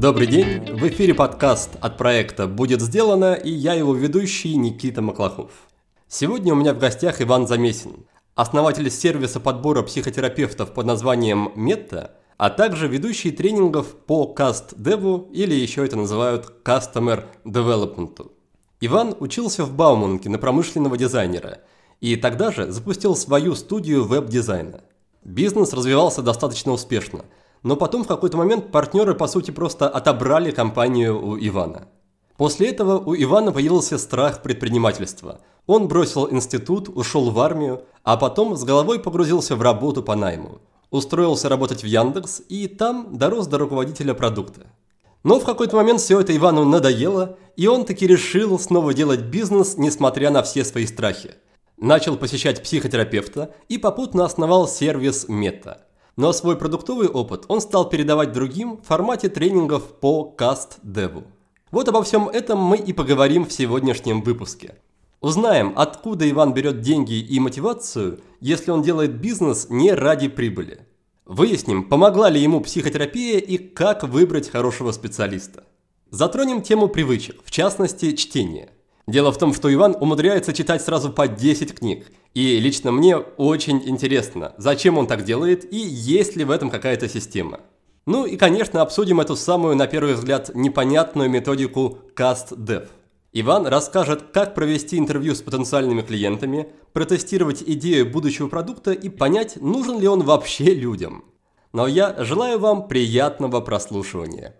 Добрый день, в эфире подкаст от проекта «Будет сделано» и я его ведущий Никита Маклахов. Сегодня у меня в гостях Иван Замесин, основатель сервиса подбора психотерапевтов под названием «Метта», а также ведущий тренингов по каст-деву или еще это называют Customer Development. Иван учился в Бауманке на промышленного дизайнера и тогда же запустил свою студию веб-дизайна. Бизнес развивался достаточно успешно – но потом в какой-то момент партнеры, по сути, просто отобрали компанию у Ивана. После этого у Ивана появился страх предпринимательства. Он бросил институт, ушел в армию, а потом с головой погрузился в работу по найму. Устроился работать в Яндекс и там дорос до руководителя продукта. Но в какой-то момент все это Ивану надоело, и он таки решил снова делать бизнес, несмотря на все свои страхи. Начал посещать психотерапевта и попутно основал сервис Мета – но свой продуктовый опыт он стал передавать другим в формате тренингов по каст-деву. Вот обо всем этом мы и поговорим в сегодняшнем выпуске. Узнаем, откуда Иван берет деньги и мотивацию, если он делает бизнес не ради прибыли. Выясним, помогла ли ему психотерапия и как выбрать хорошего специалиста. Затронем тему привычек, в частности, чтения. Дело в том, что Иван умудряется читать сразу по 10 книг – и лично мне очень интересно, зачем он так делает и есть ли в этом какая-то система. Ну и, конечно, обсудим эту самую, на первый взгляд, непонятную методику CastDev. Иван расскажет, как провести интервью с потенциальными клиентами, протестировать идею будущего продукта и понять, нужен ли он вообще людям. Но я желаю вам приятного прослушивания.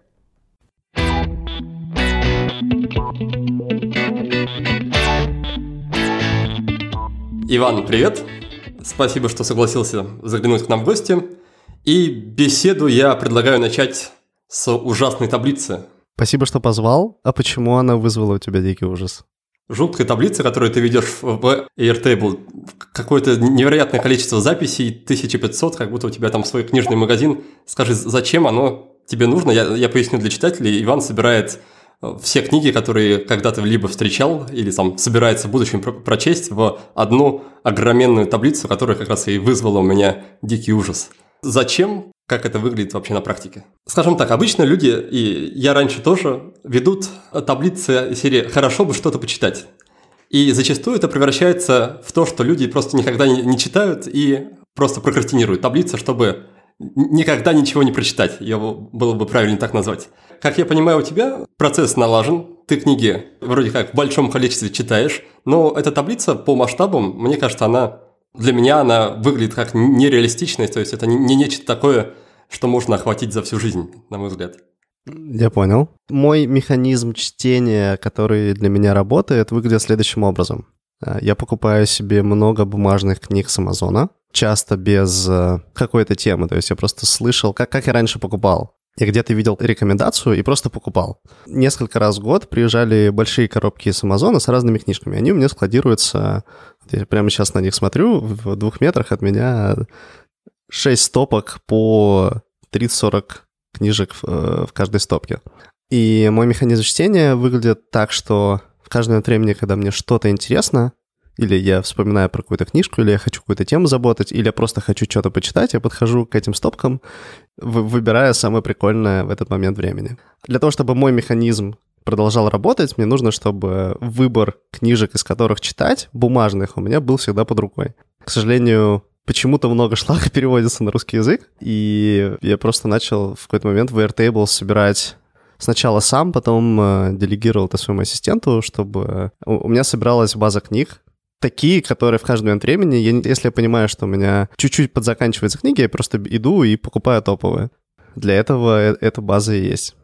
Иван, привет! Спасибо, что согласился заглянуть к нам в гости. И беседу я предлагаю начать с ужасной таблицы. Спасибо, что позвал. А почему она вызвала у тебя дикий ужас? Жуткая таблица, которую ты ведешь в Airtable. Какое-то невероятное количество записей, 1500, как будто у тебя там свой книжный магазин. Скажи, зачем оно тебе нужно? Я, я поясню для читателей. Иван собирает все книги, которые когда-то либо встречал или сам собирается в будущем прочесть в одну огроменную таблицу, которая как раз и вызвала у меня дикий ужас. Зачем? Как это выглядит вообще на практике? Скажем так, обычно люди, и я раньше тоже, ведут таблицы серии «хорошо бы что-то почитать». И зачастую это превращается в то, что люди просто никогда не читают и просто прокрастинируют таблицы, чтобы никогда ничего не прочитать. Его было бы правильно так назвать. Как я понимаю, у тебя процесс налажен, ты книги вроде как в большом количестве читаешь, но эта таблица по масштабам, мне кажется, она для меня она выглядит как нереалистичная, то есть это не нечто такое, что можно охватить за всю жизнь, на мой взгляд. Я понял. Мой механизм чтения, который для меня работает, выглядит следующим образом. Э, я покупаю себе много бумажных книг с Амазона, часто без э, какой-то темы. То есть я просто слышал, как, как я раньше покупал. Я где-то видел рекомендацию и просто покупал. Несколько раз в год приезжали большие коробки с Амазона с разными книжками. Они у меня складируются... Я прямо сейчас на них смотрю, в двух метрах от меня 6 стопок по 30-40 книжек в, э, в каждой стопке. И мой механизм чтения выглядит так, что в каждое время, когда мне что-то интересно, или я вспоминаю про какую-то книжку, или я хочу какую-то тему заботать, или я просто хочу что-то почитать, я подхожу к этим стопкам, выбирая самое прикольное в этот момент времени. Для того, чтобы мой механизм продолжал работать, мне нужно, чтобы выбор книжек, из которых читать, бумажных, у меня был всегда под рукой. К сожалению, почему-то много шлака переводится на русский язык, и я просто начал в какой-то момент в Airtable собирать сначала сам, потом э, делегировал это своему ассистенту, чтобы у меня собиралась база книг, такие, которые в каждый момент времени, я, если я понимаю, что у меня чуть-чуть подзаканчиваются книги, я просто иду и покупаю топовые. Для этого э, эта база и есть.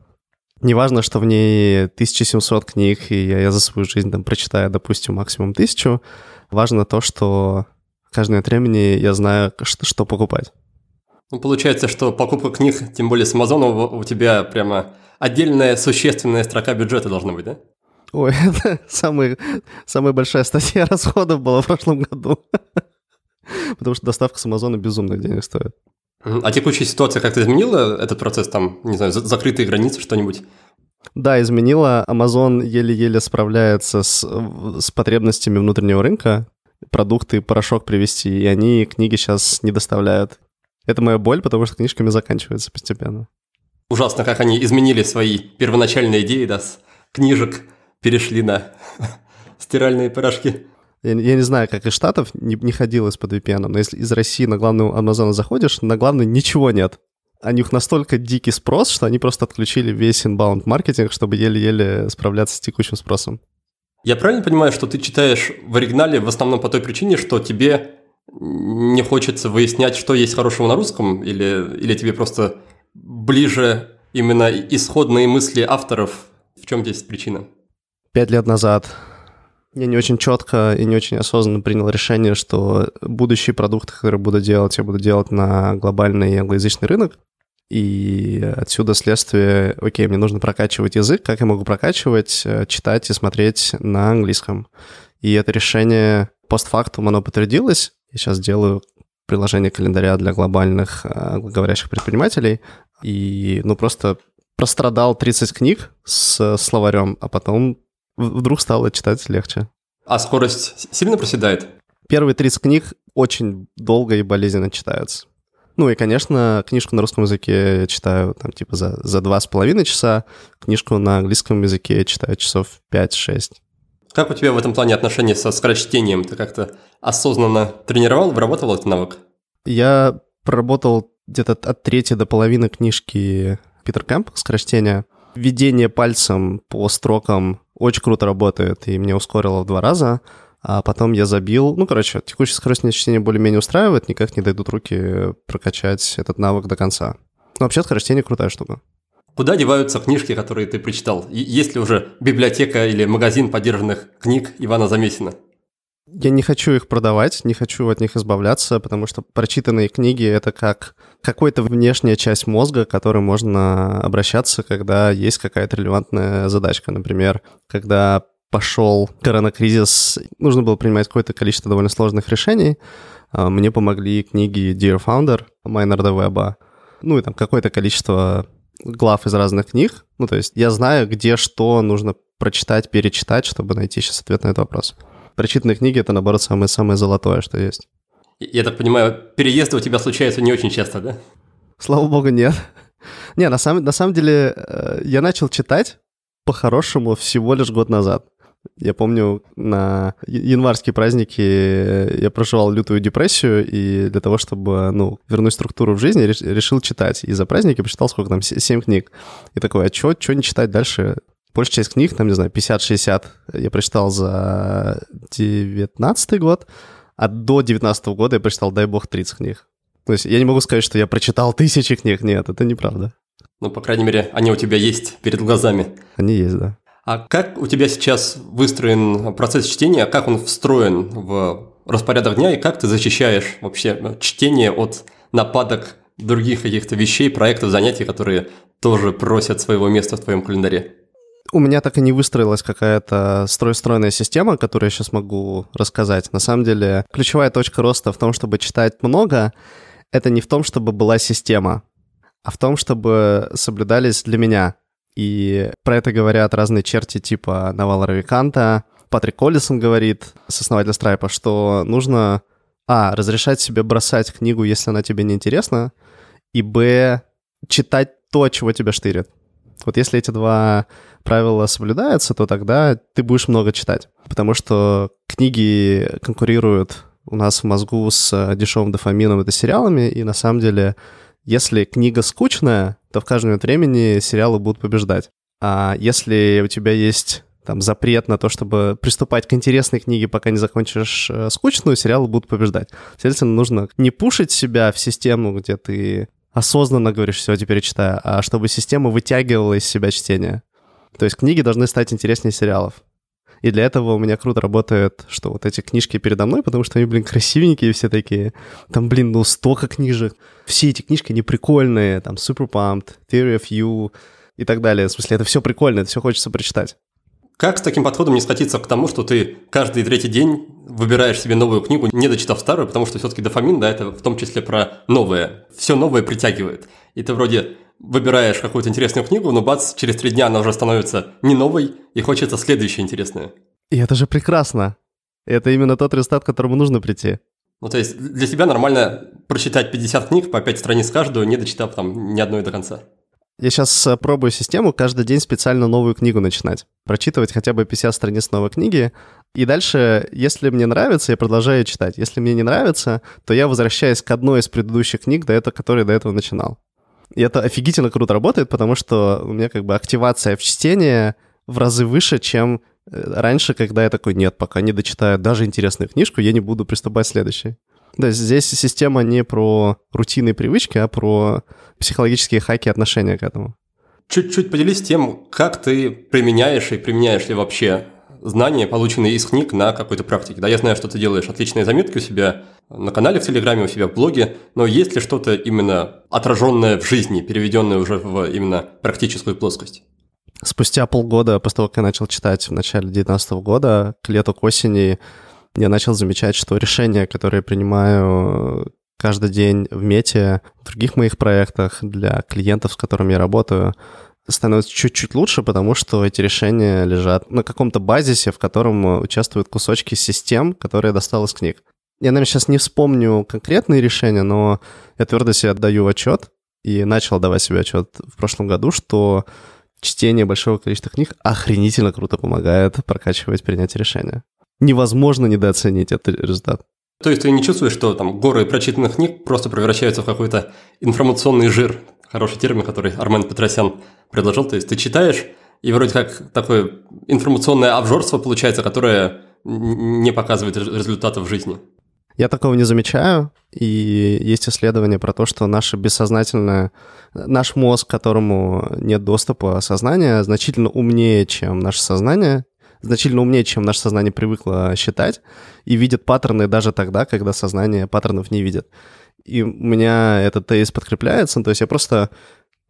Неважно, что в ней 1700 книг, и я, я за свою жизнь там прочитаю, допустим, максимум 1000. Важно то, что в каждый момент времени я знаю, что, что покупать. Ну, получается, что покупка книг, тем более с Амазона, у тебя прямо отдельная существенная строка бюджета должна быть, да? Ой, это самый, самая большая статья расходов была в прошлом году. Потому что доставка с Амазона безумных денег стоит. А текущая ситуация как-то изменила этот процесс, там, не знаю, закрытые границы, что-нибудь? Да, изменила. Amazon еле-еле справляется с, с потребностями внутреннего рынка. продукты, порошок привезти, и они книги сейчас не доставляют. Это моя боль, потому что книжками заканчивается постепенно. Ужасно, как они изменили свои первоначальные идеи, да, с книжек перешли на стиральные порошки. Я, я не знаю, как из Штатов не, не ходил из-под VPN, но если из России на главную Амазона заходишь, на главной ничего нет. У них настолько дикий спрос, что они просто отключили весь inbound маркетинг, чтобы еле-еле справляться с текущим спросом. Я правильно понимаю, что ты читаешь в оригинале в основном по той причине, что тебе не хочется выяснять, что есть хорошего на русском, или, или тебе просто ближе именно исходные мысли авторов? В чем здесь причина? Пять лет назад я не очень четко и не очень осознанно принял решение, что будущие продукты, которые буду делать, я буду делать на глобальный англоязычный рынок. И отсюда следствие, окей, мне нужно прокачивать язык, как я могу прокачивать, э, читать и смотреть на английском. И это решение постфактум, оно подтвердилось. Я сейчас делаю приложение календаря для глобальных э, говорящих предпринимателей. И, ну, просто прострадал 30 книг с словарем, а потом вдруг стало читать легче. А скорость сильно проседает? Первые 30 книг очень долго и болезненно читаются. Ну и, конечно, книжку на русском языке я читаю там типа за, за два с половиной часа, книжку на английском языке я читаю часов 5-6. Как у тебя в этом плане отношения со скорочтением? Ты как-то осознанно тренировал, выработал этот навык? Я проработал где-то от трети до половины книжки Питер Кэмп «Скорочтение». Введение пальцем по строкам очень круто работает, и мне ускорило в два раза – а потом я забил. Ну, короче, текущая скорость чтения более-менее устраивает, никак не дойдут руки прокачать этот навык до конца. Но вообще скорочтение крутая штука. Куда деваются книжки, которые ты прочитал? Есть ли уже библиотека или магазин поддержанных книг Ивана Замесина? Я не хочу их продавать, не хочу от них избавляться, потому что прочитанные книги — это как какая-то внешняя часть мозга, к которой можно обращаться, когда есть какая-то релевантная задачка. Например, когда пошел коронакризис, нужно было принимать какое-то количество довольно сложных решений. А, мне помогли книги Dear Founder, Майнарда Веба, ну и там какое-то количество глав из разных книг. Ну, то есть я знаю, где что нужно прочитать, перечитать, чтобы найти сейчас ответ на этот вопрос. Прочитанные книги — это, наоборот, самое-самое золотое, что есть. Я так понимаю, переезды у тебя случаются не очень часто, да? Слава богу, нет. Не, на самом, на самом деле, э, я начал читать по-хорошему всего лишь год назад. Я помню, на январские праздники я проживал лютую депрессию, и для того, чтобы, ну, вернуть структуру в жизни, решил читать. И за праздники прочитал сколько там, 7 книг. И такой, а чё, чё не читать дальше? Большая часть книг, там, не знаю, 50-60 я прочитал за 19 год, а до 19 года я прочитал, дай бог, 30 книг. То есть я не могу сказать, что я прочитал тысячи книг. Нет, это неправда. Ну, по крайней мере, они у тебя есть перед глазами. Они есть, да. А как у тебя сейчас выстроен процесс чтения, как он встроен в распорядок дня, и как ты защищаешь вообще чтение от нападок других каких-то вещей, проектов, занятий, которые тоже просят своего места в твоем календаре? У меня так и не выстроилась какая-то строй-стройная система, которую я сейчас могу рассказать. На самом деле, ключевая точка роста в том, чтобы читать много, это не в том, чтобы была система, а в том, чтобы соблюдались для меня и про это говорят разные черти типа Навала Равиканта. Патрик Коллисон говорит, сооснователь Страйпа, что нужно, а, разрешать себе бросать книгу, если она тебе не интересна, и, б, читать то, чего тебя штырит. Вот если эти два правила соблюдаются, то тогда ты будешь много читать. Потому что книги конкурируют у нас в мозгу с дешевым дофамином, это сериалами, и на самом деле если книга скучная, то в каждый момент времени сериалы будут побеждать. А если у тебя есть там запрет на то, чтобы приступать к интересной книге, пока не закончишь э, скучную, сериалы будут побеждать. Следовательно, нужно не пушить себя в систему, где ты осознанно говоришь, все, теперь читаю, а чтобы система вытягивала из себя чтение. То есть книги должны стать интереснее сериалов. И для этого у меня круто работает, что вот эти книжки передо мной, потому что они, блин, красивенькие все такие. Там, блин, ну столько книжек. Все эти книжки, они прикольные. Там Super Pumped, Theory of You и так далее. В смысле, это все прикольно, это все хочется прочитать. Как с таким подходом не скатиться к тому, что ты каждый третий день выбираешь себе новую книгу, не дочитав старую, потому что все-таки дофамин, да, это в том числе про новое. Все новое притягивает. И ты вроде выбираешь какую-то интересную книгу, но бац, через три дня она уже становится не новой, и хочется следующее интересное. И это же прекрасно. Это именно тот результат, к которому нужно прийти. Ну, то есть для тебя нормально прочитать 50 книг по 5 страниц каждую, не дочитав там ни одной до конца? Я сейчас э, пробую систему каждый день специально новую книгу начинать. Прочитывать хотя бы 50 страниц новой книги. И дальше, если мне нравится, я продолжаю читать. Если мне не нравится, то я возвращаюсь к одной из предыдущих книг, до этого, которой до этого начинал. И это офигительно круто работает, потому что у меня как бы активация в чтение в разы выше, чем э, раньше, когда я такой, нет, пока не дочитаю даже интересную книжку, я не буду приступать к следующей. Есть здесь система не про рутинные привычки, а про психологические хаки отношения к этому. Чуть-чуть поделись тем, как ты применяешь и применяешь ли вообще знания, полученные из книг, на какой-то практике. Да, я знаю, что ты делаешь отличные заметки у себя на канале в Телеграме, у себя в блоге, но есть ли что-то именно отраженное в жизни, переведенное уже в именно практическую плоскость? Спустя полгода после того, как я начал читать в начале 2019 года, к лету, к осени, я начал замечать, что решения, которые принимаю каждый день в мете, в других моих проектах, для клиентов, с которыми я работаю, становится чуть-чуть лучше, потому что эти решения лежат на каком-то базисе, в котором участвуют кусочки систем, которые я достал из книг. Я, наверное, сейчас не вспомню конкретные решения, но я твердо себе отдаю отчет и начал давать себе отчет в прошлом году, что чтение большого количества книг охренительно круто помогает прокачивать принятие решения невозможно недооценить этот результат. То есть ты не чувствуешь, что там горы прочитанных книг просто превращаются в какой-то информационный жир? Хороший термин, который Армен Петросян предложил. То есть ты читаешь, и вроде как такое информационное обжорство получается, которое не показывает результатов в жизни. Я такого не замечаю, и есть исследования про то, что наше бессознательное, наш мозг, которому нет доступа сознания, значительно умнее, чем наше сознание, значительно умнее, чем наше сознание привыкло считать, и видит паттерны даже тогда, когда сознание паттернов не видит. И у меня этот тезис подкрепляется, то есть я просто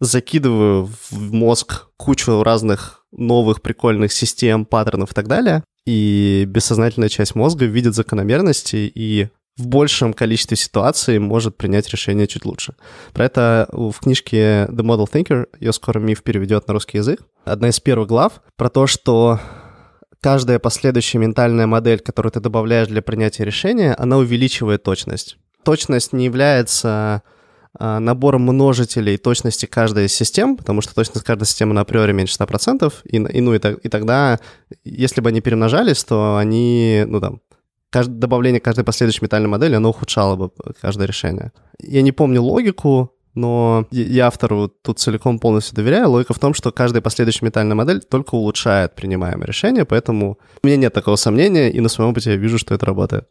закидываю в мозг кучу разных новых прикольных систем, паттернов и так далее, и бессознательная часть мозга видит закономерности и в большем количестве ситуаций может принять решение чуть лучше. Про это в книжке The Model Thinker, ее скоро Миф переведет на русский язык. Одна из первых глав про то, что каждая последующая ментальная модель, которую ты добавляешь для принятия решения, она увеличивает точность. Точность не является а, набором множителей точности каждой из систем, потому что точность каждой системы на априори меньше 100%, и, и, ну, и, и тогда, если бы они перемножались, то они, ну там, кажд... добавление каждой последующей ментальной модели, оно ухудшало бы каждое решение. Я не помню логику, но я автору тут целиком полностью доверяю. Логика в том, что каждая последующая ментальная модель только улучшает принимаемое решение, поэтому у меня нет такого сомнения, и на своем опыте я вижу, что это работает.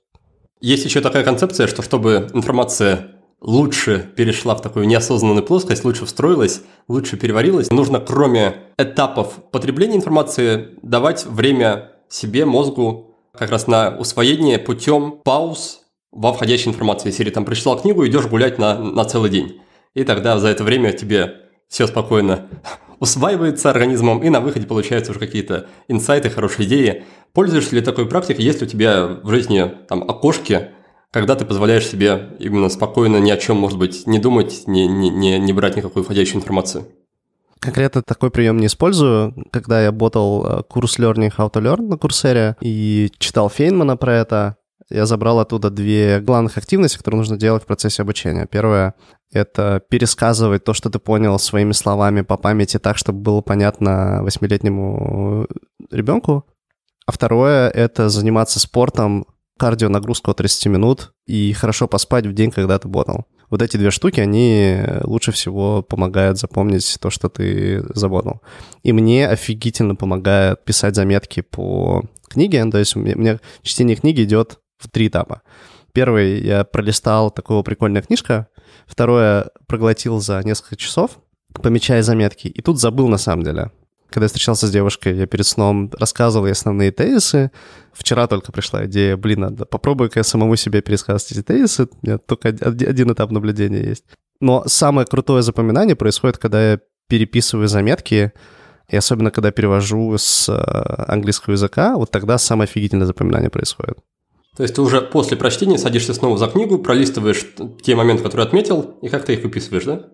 Есть еще такая концепция, что чтобы информация лучше перешла в такую неосознанную плоскость, лучше встроилась, лучше переварилась, нужно кроме этапов потребления информации давать время себе, мозгу, как раз на усвоение путем пауз во входящей информации. Если там прочитал книгу, идешь гулять на, на целый день и тогда за это время тебе все спокойно усваивается организмом, и на выходе получаются уже какие-то инсайты, хорошие идеи. Пользуешься ли такой практикой, есть ли у тебя в жизни там окошки, когда ты позволяешь себе именно спокойно ни о чем, может быть, не думать, не, не, не, не брать никакую входящую информацию? Конкретно такой прием не использую. Когда я ботал э, курс Learning How to Learn на Курсере и читал Фейнмана про это, я забрал оттуда две главных активности, которые нужно делать в процессе обучения. Первое — это пересказывать то, что ты понял своими словами по памяти так, чтобы было понятно восьмилетнему ребенку. А второе — это заниматься спортом, кардио нагрузку от 30 минут и хорошо поспать в день, когда ты ботал. Вот эти две штуки, они лучше всего помогают запомнить то, что ты заботал. И мне офигительно помогает писать заметки по книге. То есть у меня чтение книги идет в три этапа. Первый, я пролистал, такого прикольная книжка. Второе, проглотил за несколько часов, помечая заметки. И тут забыл на самом деле. Когда я встречался с девушкой, я перед сном рассказывал ей основные тезисы. Вчера только пришла идея, блин, надо попробую-ка я самому себе пересказать эти тезисы. У меня только один этап наблюдения есть. Но самое крутое запоминание происходит, когда я переписываю заметки, и особенно когда перевожу с э, английского языка, вот тогда самое офигительное запоминание происходит. То есть ты уже после прочтения садишься снова за книгу, пролистываешь те моменты, которые отметил, и как-то их выписываешь, да?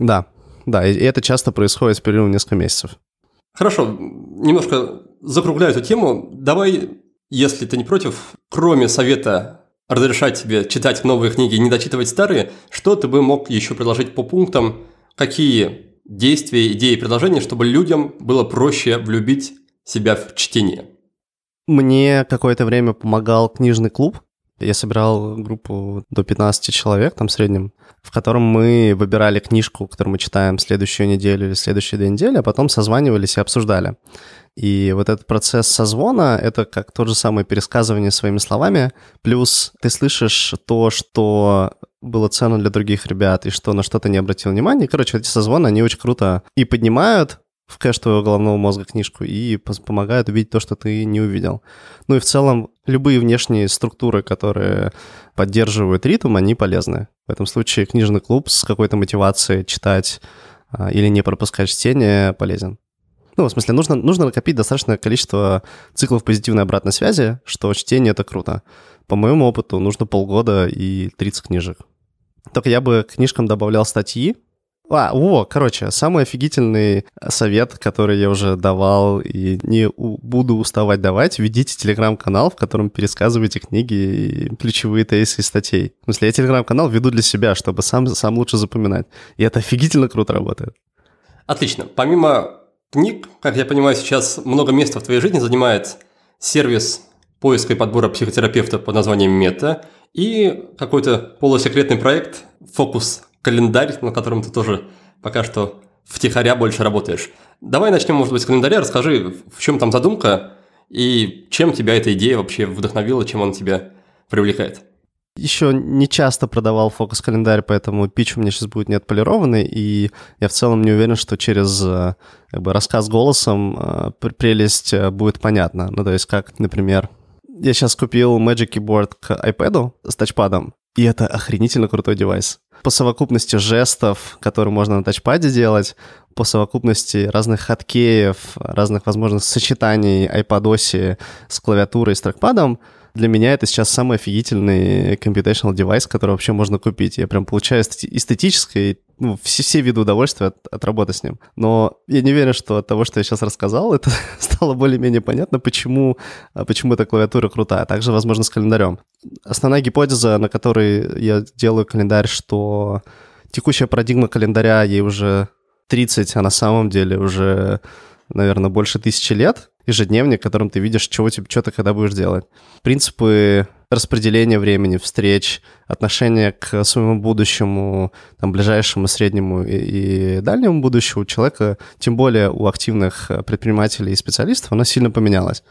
Да, да, и это часто происходит с периодом несколько месяцев. Хорошо, немножко закругляю эту тему. Давай если ты не против, кроме совета разрешать тебе читать новые книги и не дочитывать старые, что ты бы мог еще предложить по пунктам, какие действия, идеи, предложения, чтобы людям было проще влюбить себя в чтение? Мне какое-то время помогал книжный клуб. Я собирал группу до 15 человек, там в среднем, в котором мы выбирали книжку, которую мы читаем следующую неделю или следующие две недели, а потом созванивались и обсуждали. И вот этот процесс созвона — это как то же самое пересказывание своими словами, плюс ты слышишь то, что было ценно для других ребят, и что на что то не обратил внимания. Короче, эти созвоны, они очень круто и поднимают в кэш твоего головного мозга книжку и помогают увидеть то, что ты не увидел. Ну и в целом любые внешние структуры, которые поддерживают ритм, они полезны. В этом случае книжный клуб с какой-то мотивацией читать а, или не пропускать чтение полезен. Ну, в смысле, нужно, нужно накопить достаточное количество циклов позитивной обратной связи, что чтение — это круто. По моему опыту нужно полгода и 30 книжек. Только я бы книжкам добавлял статьи, а, о, короче, самый офигительный совет, который я уже давал и не буду уставать давать, ведите телеграм-канал, в котором пересказываете книги и ключевые из статей. В смысле, я телеграм-канал веду для себя, чтобы сам, сам лучше запоминать. И это офигительно круто работает. Отлично. Помимо книг, как я понимаю, сейчас много места в твоей жизни занимает сервис поиска и подбора психотерапевта под названием Мета и какой-то полусекретный проект «Фокус календарь, на котором ты тоже пока что втихаря больше работаешь. Давай начнем, может быть, с календаря. Расскажи, в чем там задумка и чем тебя эта идея вообще вдохновила, чем он тебя привлекает. Еще не часто продавал фокус-календарь, поэтому пич у меня сейчас будет не отполированный, и я в целом не уверен, что через э, как бы, рассказ голосом э, прелесть э, будет понятна. Ну, то есть как, например, я сейчас купил Magic Keyboard к iPad с тачпадом, и это охренительно крутой девайс. По совокупности жестов, которые можно на тачпаде делать, по совокупности разных хаткеев, разных возможных сочетаний iPadOS с клавиатурой и с трекпадом — для меня это сейчас самый офигительный computational девайс, который вообще можно купить. Я прям получаю эстетическое, ну, все, все виды удовольствия от, от работы с ним. Но я не верю, что от того, что я сейчас рассказал, это стало более-менее понятно, почему, а, почему эта клавиатура крутая. Также, возможно, с календарем. Основная гипотеза, на которой я делаю календарь, что текущая парадигма календаря, ей уже 30, а на самом деле уже, наверное, больше тысячи лет ежедневник, в котором ты видишь, чего, тебе, что ты когда будешь делать. Принципы распределения времени, встреч, отношения к своему будущему, там, ближайшему, среднему и, и дальнему будущему человека, тем более у активных предпринимателей и специалистов, оно сильно поменялось.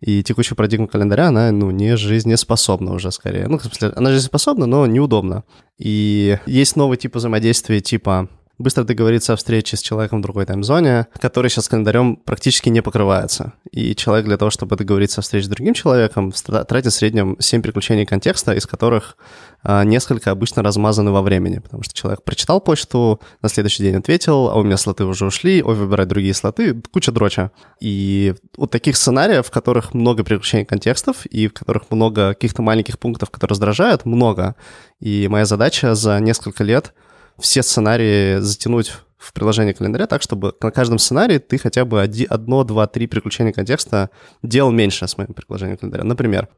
И текущая парадигма календаря, она, ну, не жизнеспособна уже скорее. Ну, в смысле, она жизнеспособна, но неудобна. И есть новый тип взаимодействия, типа быстро договориться о встрече с человеком в другой таймзоне, который сейчас календарем практически не покрывается. И человек для того, чтобы договориться о встрече с другим человеком, тратит в среднем 7 приключений контекста, из которых а, несколько обычно размазаны во времени, потому что человек прочитал почту, на следующий день ответил, а у меня слоты уже ушли, ой, выбирать другие слоты, куча дроча. И вот таких сценариев, в которых много приключений контекстов и в которых много каких-то маленьких пунктов, которые раздражают, много. И моя задача за несколько лет — все сценарии затянуть в приложение календаря так, чтобы на каждом сценарии ты хотя бы одно, два, три приключения контекста делал меньше с моим приложением календаря. Например,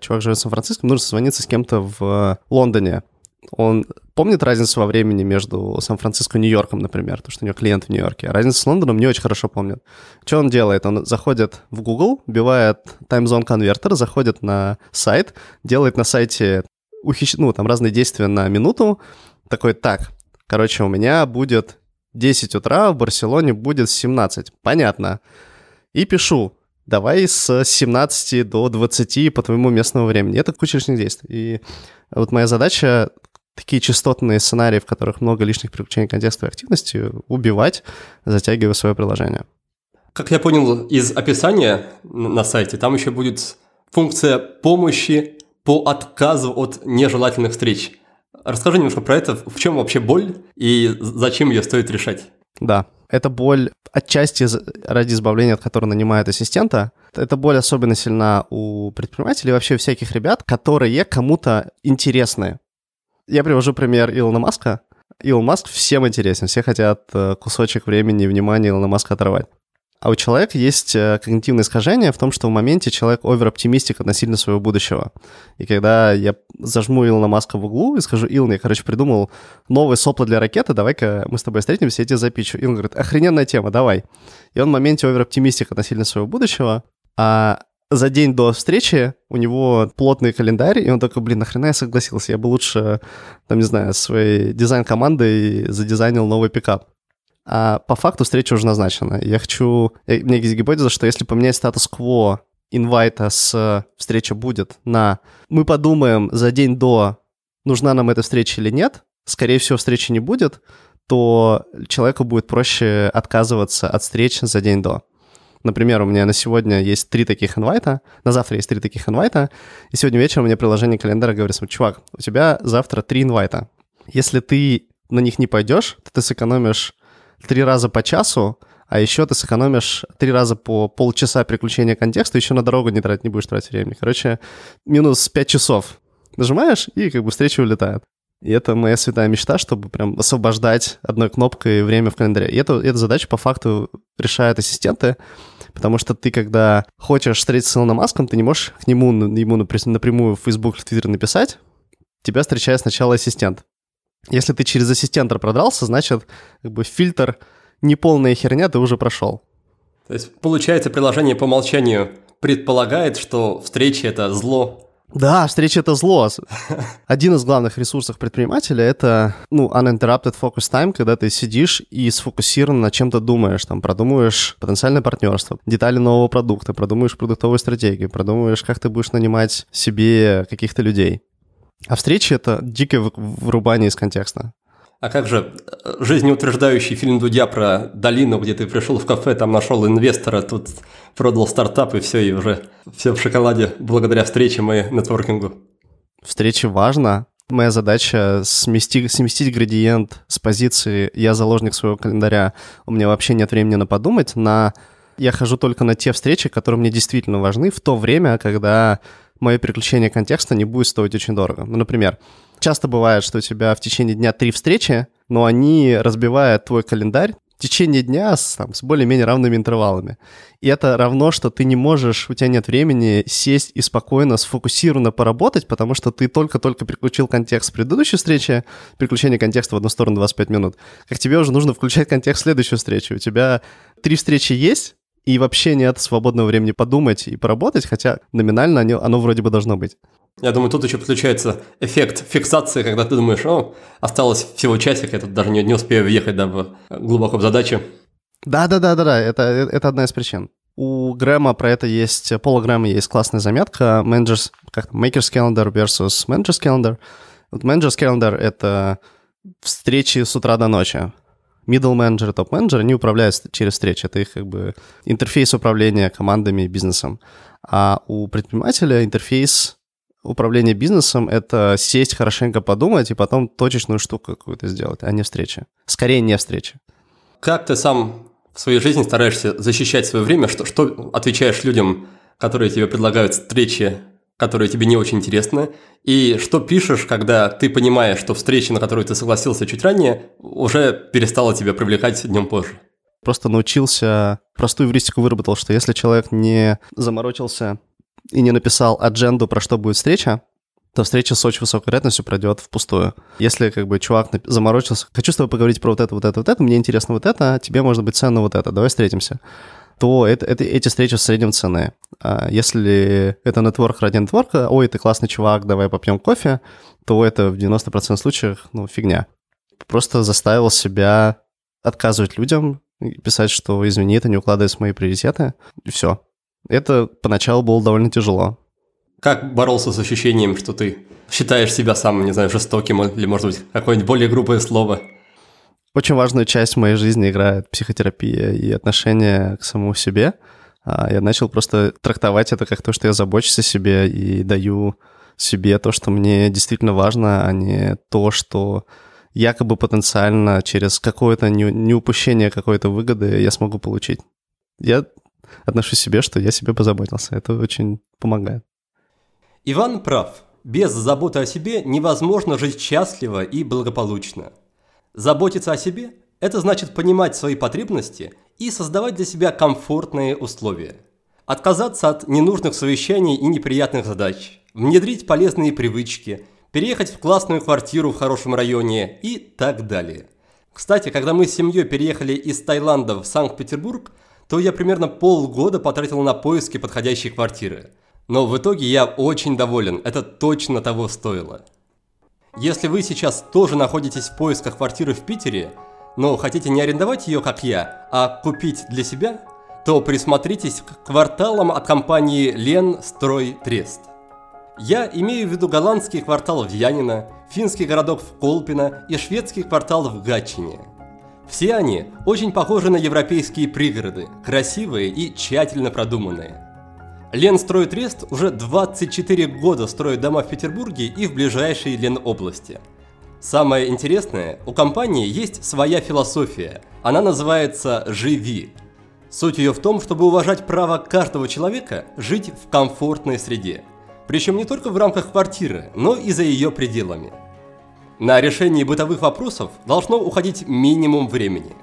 чувак живет в Сан-Франциско, нужно созвониться с кем-то в Лондоне. Он помнит разницу во времени между Сан-Франциско и Нью-Йорком, например, потому что у него клиент в Нью-Йорке. А разницу с Лондоном не очень хорошо помнит. Что он делает? Он заходит в Google, вбивает Zone Converter, заходит на сайт, делает на сайте ухищ... ну, там разные действия на минуту, такой, так, Короче, у меня будет 10 утра, в Барселоне будет 17. Понятно. И пишу, давай с 17 до 20 по твоему местному времени. Это куча лишних действий. И вот моя задача такие частотные сценарии, в которых много лишних приключений контекста и активности, убивать, затягивая свое приложение. Как я понял из описания на сайте, там еще будет функция помощи по отказу от нежелательных встреч. Расскажи немножко про это, в чем вообще боль и зачем ее стоит решать? Да, это боль отчасти ради избавления от которой нанимают ассистента. Эта боль особенно сильна у предпринимателей, вообще всяких ребят, которые кому-то интересны. Я привожу пример Илона Маска. Илон Маск всем интересен, все хотят э, кусочек времени и внимания Илона Маска оторвать. А у человека есть э, когнитивное искажение в том, что в моменте человек овер-оптимистик относительно своего будущего. И когда я зажму Илона Маска в углу и скажу, Илон, я, короче, придумал новые сопла для ракеты, давай-ка мы с тобой встретимся, я тебе запичу. Илон говорит, охрененная тема, давай. И он в моменте овер-оптимистик относительно своего будущего, а за день до встречи у него плотный календарь, и он такой, блин, нахрена я согласился? Я бы лучше, там, не знаю, своей дизайн-командой задизайнил новый пикап. А по факту встреча уже назначена. Я хочу... Э, мне есть гипотеза, что если поменять статус-кво инвайта с встреча будет на мы подумаем за день до, нужна нам эта встреча или нет, скорее всего, встречи не будет, то человеку будет проще отказываться от встреч за день до. Например, у меня на сегодня есть три таких инвайта, на завтра есть три таких инвайта, и сегодня вечером мне приложение календаря говорит, чувак, у тебя завтра три инвайта. Если ты на них не пойдешь, то ты сэкономишь три раза по часу, а еще ты сэкономишь три раза по полчаса переключения контекста, еще на дорогу не тратить, не будешь тратить времени. Короче, минус пять часов. Нажимаешь, и как бы встреча улетает. И это моя святая мечта, чтобы прям освобождать одной кнопкой время в календаре. И эту, эту задачу по факту решают ассистенты, потому что ты, когда хочешь встретиться с Илоном Маском, ты не можешь к нему, ему напрямую в Facebook, в Twitter написать, тебя встречает сначала ассистент. Если ты через ассистента продрался, значит, как бы фильтр неполная херня ты уже прошел. То есть, получается, приложение по умолчанию предполагает, что встреча – это зло. Да, встреча – это зло. Один из главных ресурсов предпринимателя – это, ну, uninterrupted focus time, когда ты сидишь и сфокусированно на чем-то думаешь, там, продумываешь потенциальное партнерство, детали нового продукта, продумываешь продуктовую стратегию, продумываешь, как ты будешь нанимать себе каких-то людей. А встречи — это дикое вырубание из контекста. А как же э, жизнеутверждающий фильм Дудя про долину, где ты пришел в кафе, там нашел инвестора, тут продал стартап и все, и уже все в шоколаде благодаря встречам и нетворкингу. Встречи важно. Моя задача сместить, сместить градиент с позиции «я заложник своего календаря», у меня вообще нет времени на подумать, на я хожу только на те встречи, которые мне действительно важны в то время, когда мое переключение контекста не будет стоить очень дорого. Ну, например, часто бывает, что у тебя в течение дня три встречи, но они разбивают твой календарь в течение дня с, там, с более-менее равными интервалами. И это равно, что ты не можешь, у тебя нет времени сесть и спокойно, сфокусированно поработать, потому что ты только-только переключил контекст предыдущей встречи, переключение контекста в одну сторону 25 минут, как тебе уже нужно включать контекст следующей встречи. У тебя три встречи есть, и вообще нет свободного времени подумать и поработать, хотя номинально оно, оно вроде бы должно быть. Я думаю, тут еще подключается эффект фиксации, когда ты думаешь, о, осталось всего часик, я тут даже не, не успею въехать да, глубоко в задачу. Да-да-да-да, это, это одна из причин. У Грэма про это есть, Пола Грэма есть классная заметка, managers, как Makers Calendar versus Managers Calendar. Вот Managers Calendar — это встречи с утра до ночи middle менеджеры, топ менеджеры они управляют через встречи. Это их как бы интерфейс управления командами и бизнесом. А у предпринимателя интерфейс управления бизнесом — это сесть, хорошенько подумать и потом точечную штуку какую-то сделать, а не встречи. Скорее, не встречи. Как ты сам в своей жизни стараешься защищать свое время? Что, что отвечаешь людям, которые тебе предлагают встречи которые тебе не очень интересны, и что пишешь, когда ты понимаешь, что встреча, на которую ты согласился чуть ранее, уже перестала тебя привлекать днем позже. Просто научился, простую эвристику выработал, что если человек не заморочился и не написал адженду, про что будет встреча, то встреча с очень высокой вероятностью пройдет впустую. Если как бы чувак заморочился, хочу с тобой поговорить про вот это, вот это, вот это, мне интересно вот это, тебе может быть ценно вот это, давай встретимся то это, это, эти встречи в среднем цены. А если это нетворк ради нетворка, ой, ты классный чувак, давай попьем кофе, то это в 90% случаев, ну, фигня. Просто заставил себя отказывать людям, писать, что извини, это не укладывается в мои приоритеты, и все. Это поначалу было довольно тяжело. Как боролся с ощущением, что ты считаешь себя самым, не знаю, жестоким, или, может быть, какое-нибудь более грубое слово? Очень важную часть в моей жизни играет психотерапия и отношение к самому себе. А, я начал просто трактовать это как то, что я забочусь о себе и даю себе то, что мне действительно важно, а не то, что якобы потенциально через какое-то неупущение какой-то выгоды я смогу получить. Я отношусь к себе, что я себе позаботился. Это очень помогает. Иван прав. Без заботы о себе невозможно жить счастливо и благополучно. Заботиться о себе – это значит понимать свои потребности и создавать для себя комфортные условия. Отказаться от ненужных совещаний и неприятных задач, внедрить полезные привычки, переехать в классную квартиру в хорошем районе и так далее. Кстати, когда мы с семьей переехали из Таиланда в Санкт-Петербург, то я примерно полгода потратил на поиски подходящей квартиры. Но в итоге я очень доволен, это точно того стоило. Если вы сейчас тоже находитесь в поисках квартиры в Питере, но хотите не арендовать ее, как я, а купить для себя, то присмотритесь к кварталам от компании Лен Строй Трест. Я имею в виду голландский квартал в Янина, финский городок в Колпино и шведский квартал в Гатчине. Все они очень похожи на европейские пригороды, красивые и тщательно продуманные. Ленстройтрест уже 24 года строит дома в Петербурге и в ближайшей Ленобласти. Самое интересное, у компании есть своя философия. Она называется «Живи». Суть ее в том, чтобы уважать право каждого человека жить в комфортной среде. Причем не только в рамках квартиры, но и за ее пределами. На решение бытовых вопросов должно уходить минимум времени.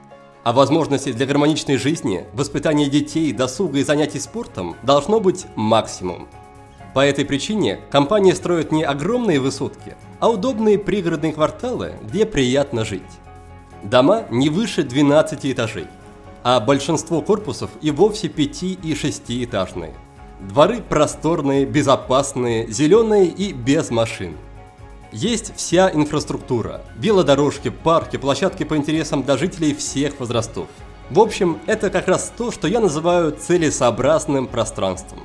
А возможностей для гармоничной жизни, воспитания детей, досуга и занятий спортом должно быть максимум. По этой причине компания строит не огромные высотки, а удобные пригородные кварталы, где приятно жить. Дома не выше 12 этажей – а большинство корпусов и вовсе пяти- и шестиэтажные. Дворы просторные, безопасные, зеленые и без машин. Есть вся инфраструктура – велодорожки, парки, площадки по интересам для жителей всех возрастов. В общем, это как раз то, что я называю целесообразным пространством.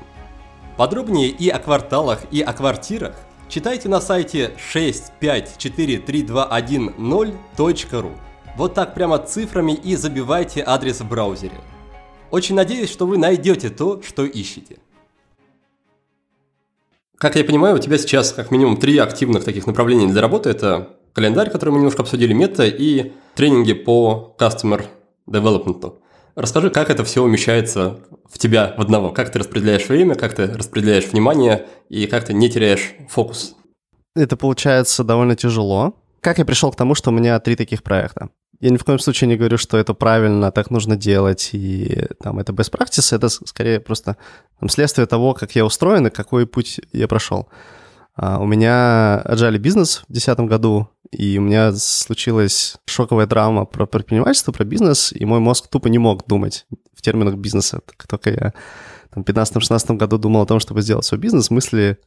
Подробнее и о кварталах, и о квартирах читайте на сайте 6543210.ru вот так прямо цифрами и забивайте адрес в браузере. Очень надеюсь, что вы найдете то, что ищете. Как я понимаю, у тебя сейчас как минимум три активных таких направления для работы. Это календарь, который мы немножко обсудили, мета и тренинги по customer development. Расскажи, как это все умещается в тебя в одного, как ты распределяешь время, как ты распределяешь внимание и как ты не теряешь фокус. Это получается довольно тяжело. Как я пришел к тому, что у меня три таких проекта? Я ни в коем случае не говорю, что это правильно, так нужно делать, и там это best practice, это скорее просто там, следствие того, как я устроен и какой путь я прошел. Uh, у меня отжали бизнес в 2010 году, и у меня случилась шоковая драма про предпринимательство, про бизнес, и мой мозг тупо не мог думать в терминах бизнеса. Как только я в 15-16 году думал о том, чтобы сделать свой бизнес, мысли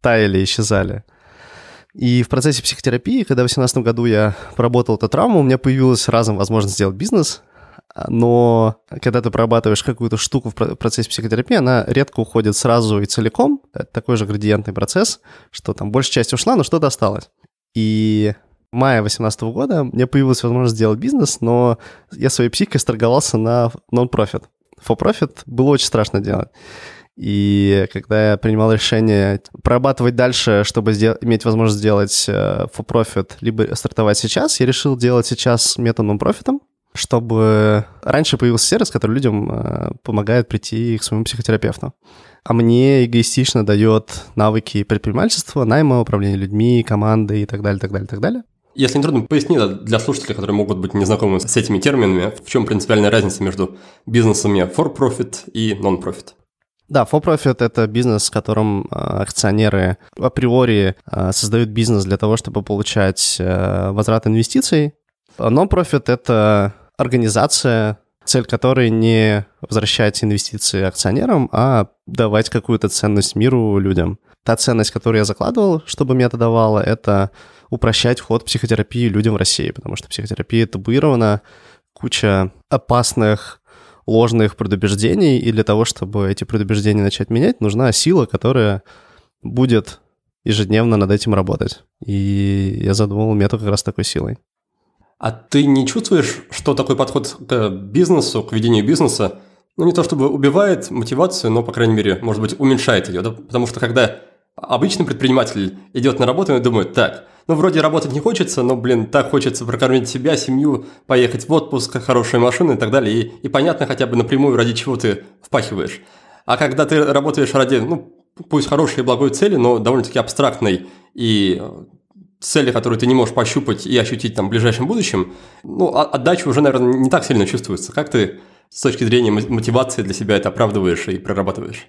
таяли, исчезали. И в процессе психотерапии, когда в 2018 году я проработал эту травму, у меня появилась разом возможность сделать бизнес, но когда ты прорабатываешь какую-то штуку в процессе психотерапии, она редко уходит сразу и целиком. Это такой же градиентный процесс, что там большая часть ушла, но что-то осталось. И в мае 2018 года мне появилась возможность сделать бизнес, но я своей психикой сторговался на нон-профит. For-profit было очень страшно делать. И когда я принимал решение прорабатывать дальше, чтобы сдел- иметь возможность сделать э, for profit, либо стартовать сейчас, я решил делать сейчас методом профитом, чтобы раньше появился сервис, который людям э, помогает прийти к своему психотерапевту. А мне эгоистично дает навыки предпринимательства, найма, управления людьми, команды и так далее, так далее, так далее. Если не трудно, поясни для слушателей, которые могут быть не знакомы с этими терминами, в чем принципиальная разница между бизнесами for profit и non-profit. Да, for-profit — это бизнес, в котором а, акционеры априори а, создают бизнес для того, чтобы получать а, возврат инвестиций. Non-profit — это организация, цель которой не возвращать инвестиции акционерам, а давать какую-то ценность миру, людям. Та ценность, которую я закладывал, чтобы мне это давало, это упрощать вход в психотерапию людям в России, потому что психотерапия табуирована, куча опасных ложных предубеждений, и для того, чтобы эти предубеждения начать менять, нужна сила, которая будет ежедневно над этим работать. И я задумал метод как раз такой силой. А ты не чувствуешь, что такой подход к бизнесу, к ведению бизнеса, ну не то чтобы убивает мотивацию, но, по крайней мере, может быть, уменьшает ее, да? Потому что когда обычный предприниматель идет на работу и думает, так, ну, вроде работать не хочется, но, блин, так хочется прокормить себя, семью, поехать в отпуск, хорошая машина и так далее. И, и понятно хотя бы напрямую, ради чего ты впахиваешь. А когда ты работаешь ради, ну, пусть хорошей и благой цели, но довольно-таки абстрактной и э, цели, которые ты не можешь пощупать и ощутить там в ближайшем будущем, ну, отдача уже, наверное, не так сильно чувствуется. Как ты с точки зрения мотивации для себя это оправдываешь и прорабатываешь?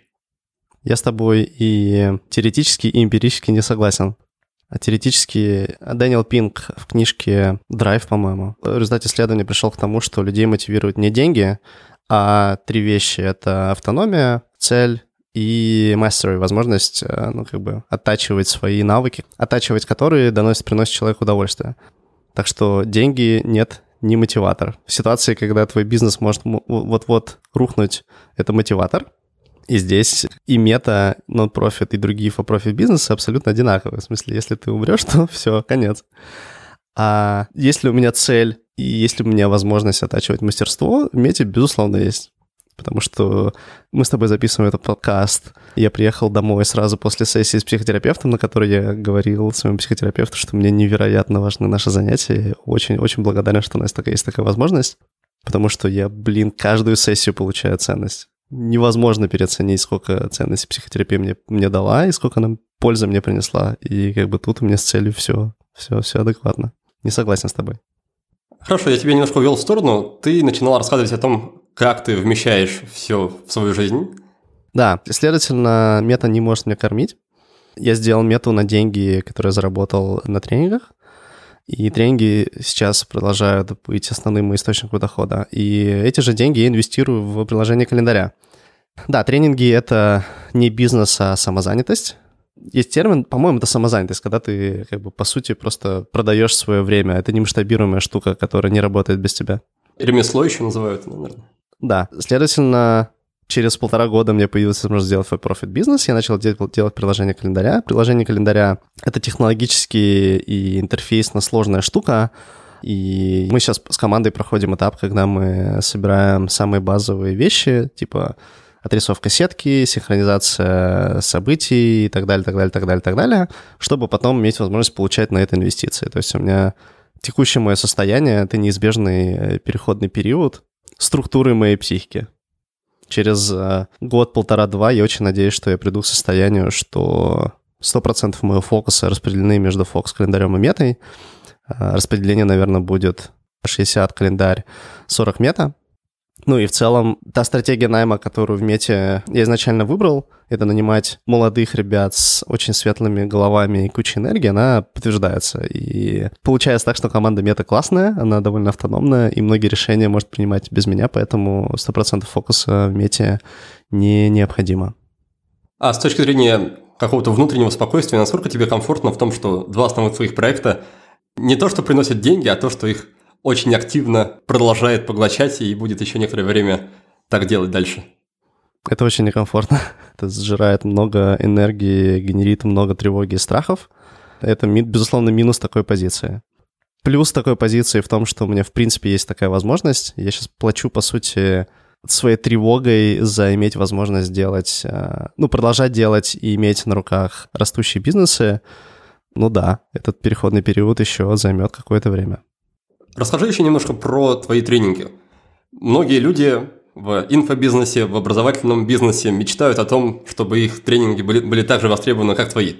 Я с тобой и теоретически, и эмпирически не согласен. А теоретически Дэниел Пинк в книжке «Драйв», по-моему, в результате исследования пришел к тому, что людей мотивируют не деньги, а три вещи. Это автономия, цель и mastery, возможность, э, ну, как бы, оттачивать свои навыки, оттачивать которые доносят, приносят человеку удовольствие. Так что деньги нет, не мотиватор. В ситуации, когда твой бизнес может вот-вот рухнуть, это мотиватор — и здесь и мета, нон-профит, и другие for-profit бизнесы абсолютно одинаковые. В смысле, если ты умрешь, то все, конец. А если у меня цель, и если у меня возможность оттачивать мастерство, в мете, безусловно, есть. Потому что мы с тобой записываем этот подкаст. Я приехал домой сразу после сессии с психотерапевтом, на которой я говорил своему психотерапевту, что мне невероятно важны наши занятия. Очень-очень благодарен, что у нас такая, есть такая возможность. Потому что я, блин, каждую сессию получаю ценность невозможно переоценить, сколько ценности психотерапия мне, мне дала и сколько она пользы мне принесла. И как бы тут у меня с целью все, все, все адекватно. Не согласен с тобой. Хорошо, я тебя немножко увел в сторону. Ты начинал рассказывать о том, как ты вмещаешь все в свою жизнь. Да, следовательно, мета не может меня кормить. Я сделал мету на деньги, которые заработал на тренингах. И тренинги сейчас продолжают быть основным источником дохода. И эти же деньги я инвестирую в приложение календаря. Да, тренинги — это не бизнес, а самозанятость. Есть термин, по-моему, это самозанятость, когда ты, как бы, по сути, просто продаешь свое время. Это не масштабируемая штука, которая не работает без тебя. Ремесло еще называют, наверное. Да, следовательно, через полтора года мне появилась возможность сделать свой профит бизнес. Я начал делать, делать приложение календаря. Приложение календаря — это технологически и интерфейсно сложная штука. И мы сейчас с командой проходим этап, когда мы собираем самые базовые вещи, типа отрисовка сетки, синхронизация событий и так далее, так далее, так далее, так далее, чтобы потом иметь возможность получать на это инвестиции. То есть у меня текущее мое состояние — это неизбежный э, переходный период структуры моей психики через э, год, полтора-два я очень надеюсь, что я приду к состоянию, что 100% моего фокуса распределены между фокус-календарем и метой. Э, распределение, наверное, будет 60 календарь, 40 мета. Ну и в целом та стратегия найма, которую в мете я изначально выбрал, это нанимать молодых ребят с очень светлыми головами и кучей энергии, она подтверждается. И получается так, что команда мета классная, она довольно автономная, и многие решения может принимать без меня, поэтому 100% фокуса в мете не необходимо. А с точки зрения какого-то внутреннего спокойствия, насколько тебе комфортно в том, что два основных твоих проекта не то, что приносят деньги, а то, что их очень активно продолжает поглощать и будет еще некоторое время так делать дальше. Это очень некомфортно. Это сжирает много энергии, генерит много тревоги и страхов. Это, безусловно, минус такой позиции. Плюс такой позиции в том, что у меня, в принципе, есть такая возможность. Я сейчас плачу, по сути, своей тревогой за иметь возможность делать, э, ну, продолжать делать и иметь на руках растущие бизнесы. Ну да, этот переходный период еще займет какое-то время. Расскажи еще немножко про твои тренинги. Многие люди в инфобизнесе, в образовательном бизнесе мечтают о том, чтобы их тренинги были, были так же востребованы, как твои.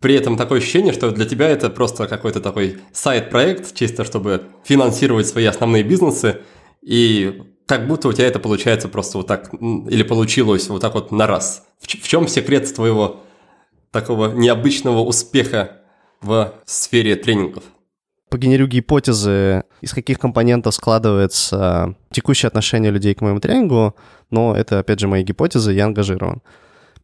При этом такое ощущение, что для тебя это просто какой-то такой сайт-проект, чисто чтобы финансировать свои основные бизнесы, и как будто у тебя это получается просто вот так, или получилось вот так вот на раз. В, в чем секрет твоего такого необычного успеха в сфере тренингов? Погенерю гипотезы, из каких компонентов складывается текущее отношение людей к моему тренингу, но это, опять же, мои гипотезы, я ангажирован.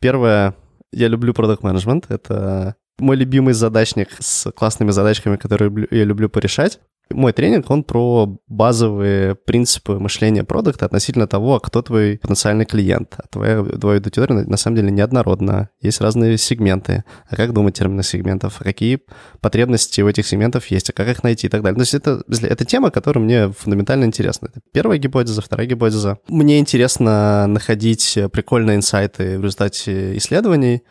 Первое, я люблю продукт менеджмент это мой любимый задачник с классными задачками, которые я люблю порешать. Мой тренинг, он про базовые принципы мышления продукта относительно того, кто твой потенциальный клиент. А твоя, твоя аудитория на самом деле неоднородна. Есть разные сегменты. А как думать термины сегментов? А какие потребности у этих сегментов есть? А как их найти и так далее? То есть это, это тема, которая мне фундаментально интересна. Это первая гипотеза, вторая гипотеза. Мне интересно находить прикольные инсайты в результате исследований,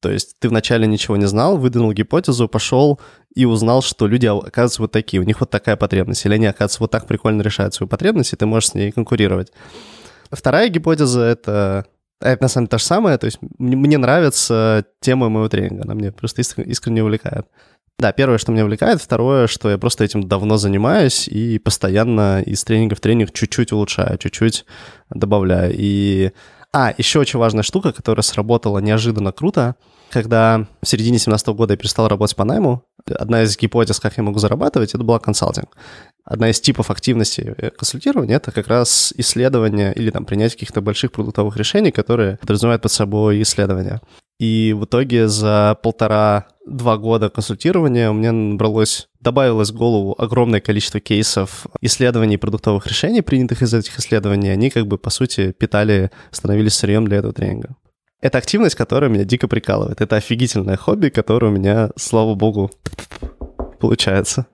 то есть ты вначале ничего не знал, выдвинул гипотезу, пошел и узнал, что люди, оказываются, вот такие, у них вот такая потребность, или они, оказывается, вот так прикольно решают свою потребность, и ты можешь с ней конкурировать. Вторая гипотеза — это это на самом деле то же самое, то есть мне, мне нравится тема моего тренинга, она мне просто искренне увлекает. Да, первое, что меня увлекает, второе, что я просто этим давно занимаюсь и постоянно из тренинга в тренинг чуть-чуть улучшаю, чуть-чуть добавляю. И... А, еще очень важная штука, которая сработала неожиданно круто, когда в середине 2017 года я перестал работать по найму, одна из гипотез, как я могу зарабатывать, это была консалтинг. Одна из типов активности э, консультирования — это как раз исследование или там принятие каких-то больших продуктовых решений, которые подразумевают под собой исследования. И в итоге за полтора-два года консультирования у меня набралось, добавилось в голову огромное количество кейсов исследований продуктовых решений, принятых из этих исследований. Они как бы, по сути, питали, становились сырьем для этого тренинга. Это активность, которая меня дико прикалывает. Это офигительное хобби, которое у меня, слава богу, получается.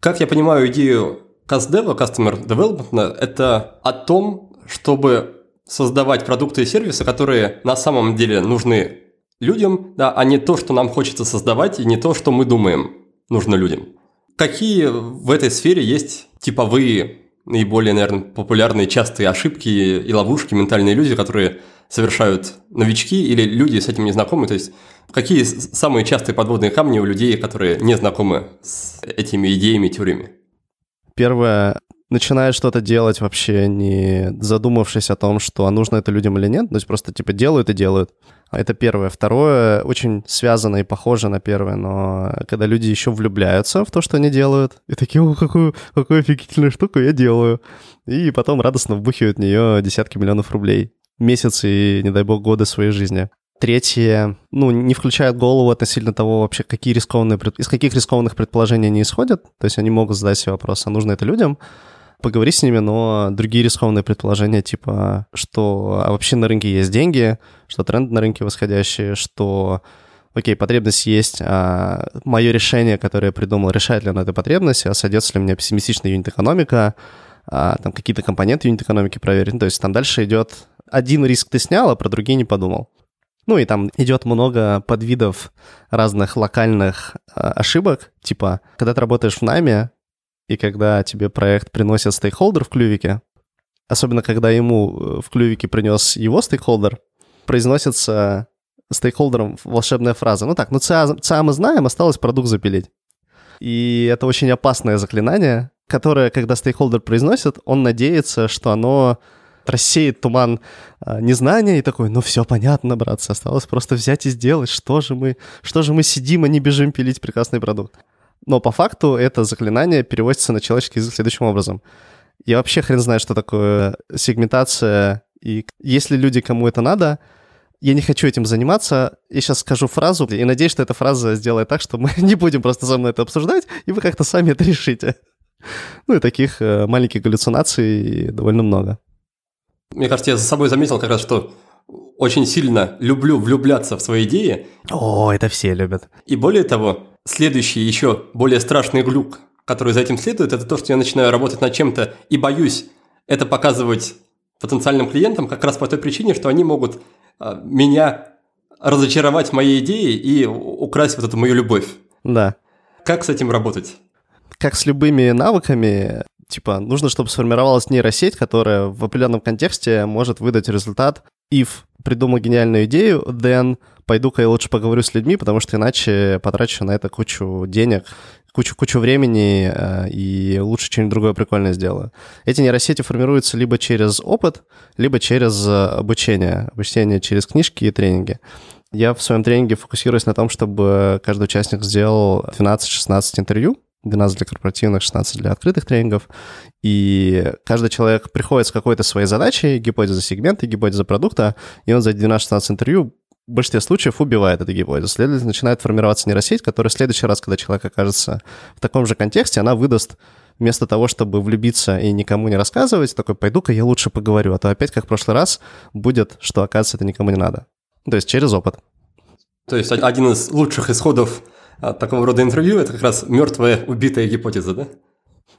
Как я понимаю идею CastDev, Customer Development, это о том, чтобы создавать продукты и сервисы, которые на самом деле нужны людям, да, а не то, что нам хочется создавать, и не то, что мы думаем нужно людям. Какие в этой сфере есть типовые, наиболее, наверное, популярные частые ошибки и ловушки, ментальные иллюзии, которые совершают новички или люди с этим не знакомы? То есть какие самые частые подводные камни у людей, которые не знакомы с этими идеями, теориями? Первое, начинает что-то делать вообще не задумавшись о том, что а нужно это людям или нет, то есть просто типа делают и делают. А это первое. Второе, очень связано и похоже на первое, но когда люди еще влюбляются в то, что они делают, и такие, о, какую, какую офигительную штуку я делаю, и потом радостно вбухивают в нее десятки миллионов рублей месяцы и, не дай бог, годы своей жизни. Третье, ну, не включает голову относительно того вообще, какие рискованные, из каких рискованных предположений они исходят. То есть они могут задать себе вопрос, а нужно это людям? Поговори с ними, но другие рискованные предположения, типа, что а вообще на рынке есть деньги, что тренды на рынке восходящие, что окей, потребность есть, а мое решение, которое я придумал, решает ли оно эту потребность, а сойдется ли мне пессимистичная юнит-экономика, а, там какие-то компоненты юнит-экономики проверить. Ну, то есть там дальше идет один риск ты снял, а про другие не подумал. Ну и там идет много подвидов разных локальных э, ошибок, типа, когда ты работаешь в найме, и когда тебе проект приносит стейкхолдер в клювике, особенно когда ему э, в клювике принес его стейкхолдер, произносится стейкхолдером волшебная фраза. Ну так, ну ЦА, ЦА мы знаем, осталось продукт запилить. И это очень опасное заклинание, которое, когда стейкхолдер произносит, он надеется, что оно рассеет туман а, незнания и такой, ну все понятно, братцы, осталось просто взять и сделать, что же мы, что же мы сидим, а не бежим пилить прекрасный продукт. Но по факту это заклинание переводится на человеческий язык следующим образом. Я вообще хрен знаю, что такое сегментация. И если люди, кому это надо, я не хочу этим заниматься. Я сейчас скажу фразу и надеюсь, что эта фраза сделает так, что мы не будем просто со мной это обсуждать, и вы как-то сами это решите. Ну и таких э, маленьких галлюцинаций довольно много. Мне кажется, я за собой заметил как раз, что очень сильно люблю влюбляться в свои идеи. О, это все любят. И более того, следующий еще более страшный глюк, который за этим следует, это то, что я начинаю работать над чем-то и боюсь это показывать потенциальным клиентам как раз по той причине, что они могут а, меня разочаровать моей идеей и украсть вот эту мою любовь. Да. Как с этим работать? Как с любыми навыками, типа, нужно, чтобы сформировалась нейросеть, которая в определенном контексте может выдать результат if придумал гениальную идею, then пойду-ка я лучше поговорю с людьми, потому что иначе потрачу на это кучу денег, кучу-кучу времени э, и лучше что-нибудь другое прикольное сделаю. Эти нейросети формируются либо через опыт, либо через обучение, обучение через книжки и тренинги. Я в своем тренинге фокусируюсь на том, чтобы каждый участник сделал 12-16 интервью, 12 для корпоративных, 16 для открытых тренингов. И каждый человек приходит с какой-то своей задачей, гипотеза сегмента, гипотеза продукта, и он за 12-16 интервью в большинстве случаев убивает эту гипотезу. Следовательно, начинает формироваться нейросеть, которая в следующий раз, когда человек окажется в таком же контексте, она выдаст вместо того, чтобы влюбиться и никому не рассказывать, такой, пойду-ка я лучше поговорю, а то опять, как в прошлый раз, будет, что, оказывается, это никому не надо. То есть через опыт. То есть один из лучших исходов такого рода интервью – это как раз мертвая, убитая гипотеза, да?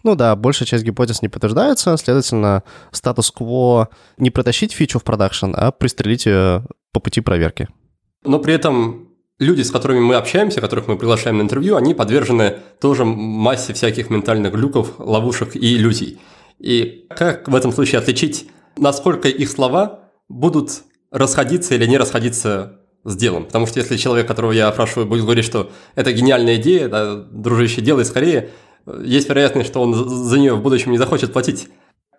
Ну да, большая часть гипотез не подтверждается, следовательно, статус-кво не протащить фичу в продакшн, а пристрелить ее по пути проверки. Но при этом люди, с которыми мы общаемся, которых мы приглашаем на интервью, они подвержены тоже массе всяких ментальных глюков, ловушек и иллюзий. И как в этом случае отличить, насколько их слова будут расходиться или не расходиться сделан. Потому что если человек, которого я опрашиваю, будет говорить, что это гениальная идея, да, дружище, делай скорее, есть вероятность, что он за нее в будущем не захочет платить.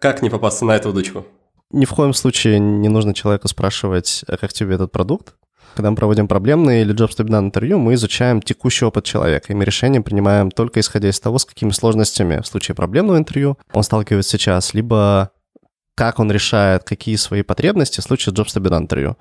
Как не попасться на эту удочку? Ни в коем случае не нужно человеку спрашивать, а как тебе этот продукт. Когда мы проводим проблемные или be done интервью, мы изучаем текущий опыт человека, и мы решения принимаем только исходя из того, с какими сложностями в случае проблемного интервью он сталкивается сейчас, либо как он решает, какие свои потребности в случае be done интервью.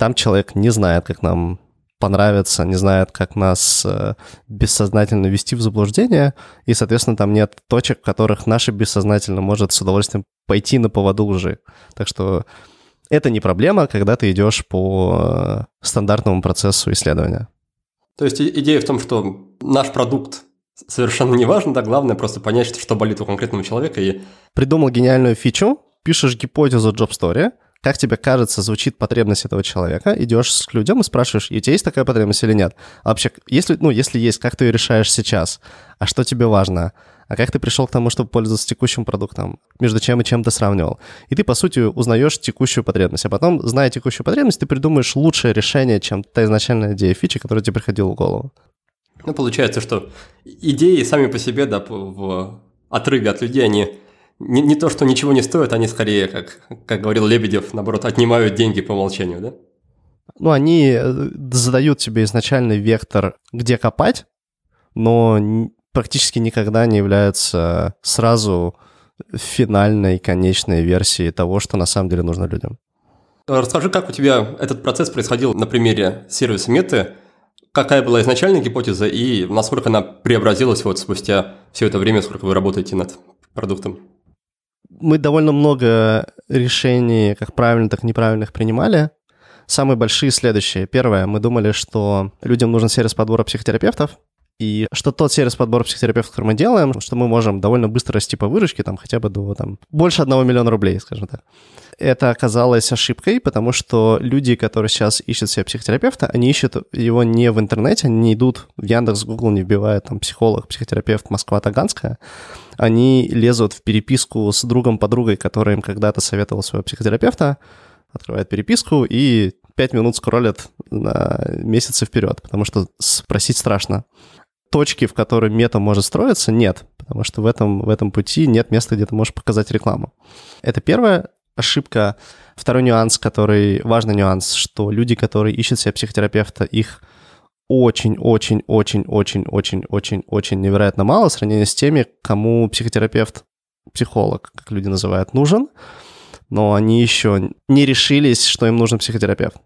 Там человек не знает, как нам понравится, не знает, как нас э, бессознательно вести в заблуждение, и, соответственно, там нет точек, в которых наше бессознательно может с удовольствием пойти на поводу лжи. Так что это не проблема, когда ты идешь по э, стандартному процессу исследования. То есть идея в том, что наш продукт совершенно не важен, да, главное просто понять, что болит у конкретного человека и... Придумал гениальную фичу, пишешь гипотезу Job Story, как тебе кажется, звучит потребность этого человека, идешь к людям и спрашиваешь, у тебя есть такая потребность или нет? А вообще, если, ну, если есть, как ты ее решаешь сейчас? А что тебе важно? А как ты пришел к тому, чтобы пользоваться текущим продуктом? Между чем и чем ты сравнивал? И ты, по сути, узнаешь текущую потребность. А потом, зная текущую потребность, ты придумаешь лучшее решение, чем та изначальная идея фичи, которая тебе приходила в голову. Ну, получается, что идеи сами по себе, да, в отрыве от людей, они не, не то, что ничего не стоят, они скорее, как, как говорил Лебедев, наоборот, отнимают деньги по умолчанию, да? Ну, они э, задают тебе изначальный вектор, где копать, но практически никогда не являются сразу финальной, конечной версией того, что на самом деле нужно людям. Расскажи, как у тебя этот процесс происходил на примере сервиса Меты, какая была изначальная гипотеза и насколько она преобразилась вот спустя все это время, сколько вы работаете над продуктом? Мы довольно много решений, как правильно, так и неправильных принимали. Самые большие следующие. Первое, мы думали, что людям нужен сервис подбора психотерапевтов, и что тот сервис подбора психотерапевтов, который мы делаем, что мы можем довольно быстро расти по выручке, там хотя бы до там, больше одного миллиона рублей, скажем так. Это оказалось ошибкой, потому что люди, которые сейчас ищут себе психотерапевта, они ищут его не в интернете, они не идут в Яндекс, Google, не вбивают там психолог, психотерапевт Москва Таганская. Они лезут в переписку с другом, подругой, который им когда-то советовал своего психотерапевта, открывают переписку и пять минут скроллят на месяцы вперед, потому что спросить страшно точки, в которой мета может строиться, нет, потому что в этом, в этом пути нет места, где ты можешь показать рекламу. Это первая ошибка. Второй нюанс, который, важный нюанс, что люди, которые ищут себе психотерапевта, их очень-очень-очень-очень-очень-очень невероятно мало в сравнении с теми, кому психотерапевт, психолог, как люди называют, нужен, но они еще не решились, что им нужен психотерапевт.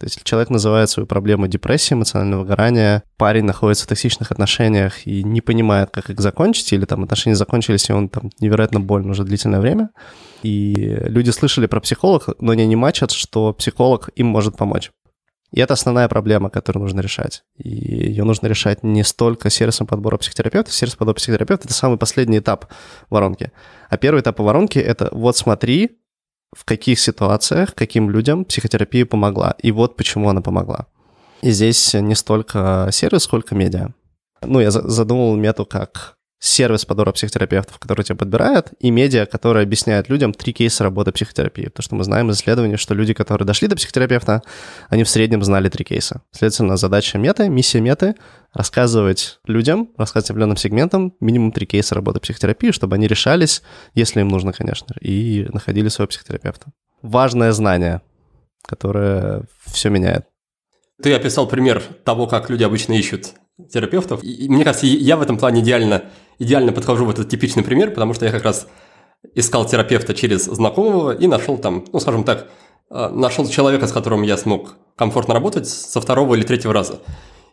То есть человек называет свою проблему депрессией, эмоционального выгорания, парень находится в токсичных отношениях и не понимает, как их закончить, или там отношения закончились, и он там невероятно болен уже длительное время. И люди слышали про психолога, но они не мачат, что психолог им может помочь. И это основная проблема, которую нужно решать. И ее нужно решать не столько сервисом подбора психотерапевта. Сервис подбора психотерапевта — это самый последний этап воронки. А первый этап воронки — это вот смотри, в каких ситуациях, каким людям психотерапия помогла, и вот почему она помогла. И здесь не столько сервис, сколько медиа. Ну, я задумал мету как сервис подбора психотерапевтов, который тебя подбирает, и медиа, которые объясняют людям три кейса работы психотерапии. Потому что мы знаем из исследований, что люди, которые дошли до психотерапевта, они в среднем знали три кейса. Следовательно, задача меты, миссия меты — рассказывать людям, рассказывать определенным сегментам минимум три кейса работы психотерапии, чтобы они решались, если им нужно, конечно, и находили своего психотерапевта. Важное знание, которое все меняет. Ты описал пример того, как люди обычно ищут терапевтов. И, мне кажется, я в этом плане идеально, идеально подхожу в этот типичный пример, потому что я как раз искал терапевта через знакомого и нашел там, ну, скажем так, э, нашел человека, с которым я смог комфортно работать со второго или третьего раза.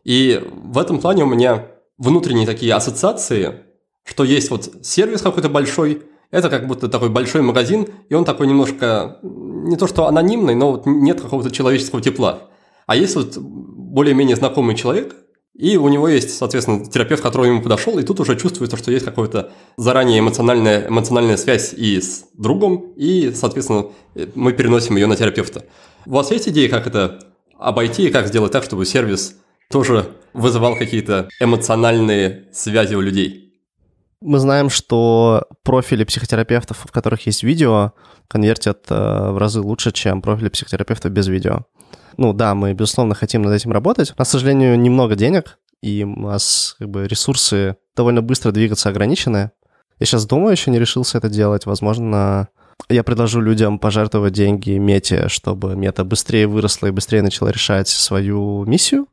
И в этом плане у меня внутренние такие ассоциации, что есть вот сервис какой-то большой, это как будто такой большой магазин, и он такой немножко, не то что анонимный, но вот нет какого-то человеческого тепла. А есть вот более-менее знакомый человек, и у него есть, соответственно, терапевт, который ему подошел, и тут уже чувствуется, что есть какая-то заранее эмоциональная, эмоциональная связь и с другом, и, соответственно, мы переносим ее на терапевта. У вас есть идеи, как это обойти и как сделать так, чтобы сервис тоже вызывал какие-то эмоциональные связи у людей? Мы знаем, что профили психотерапевтов, в которых есть видео, конвертят э, в разы лучше, чем профили психотерапевтов без видео. Ну да, мы, безусловно, хотим над этим работать. У нас, к сожалению, немного денег, и у нас как бы ресурсы довольно быстро двигаться ограничены. Я сейчас думаю, еще не решился это делать. Возможно, я предложу людям пожертвовать деньги мете, чтобы мета быстрее выросла и быстрее начала решать свою миссию.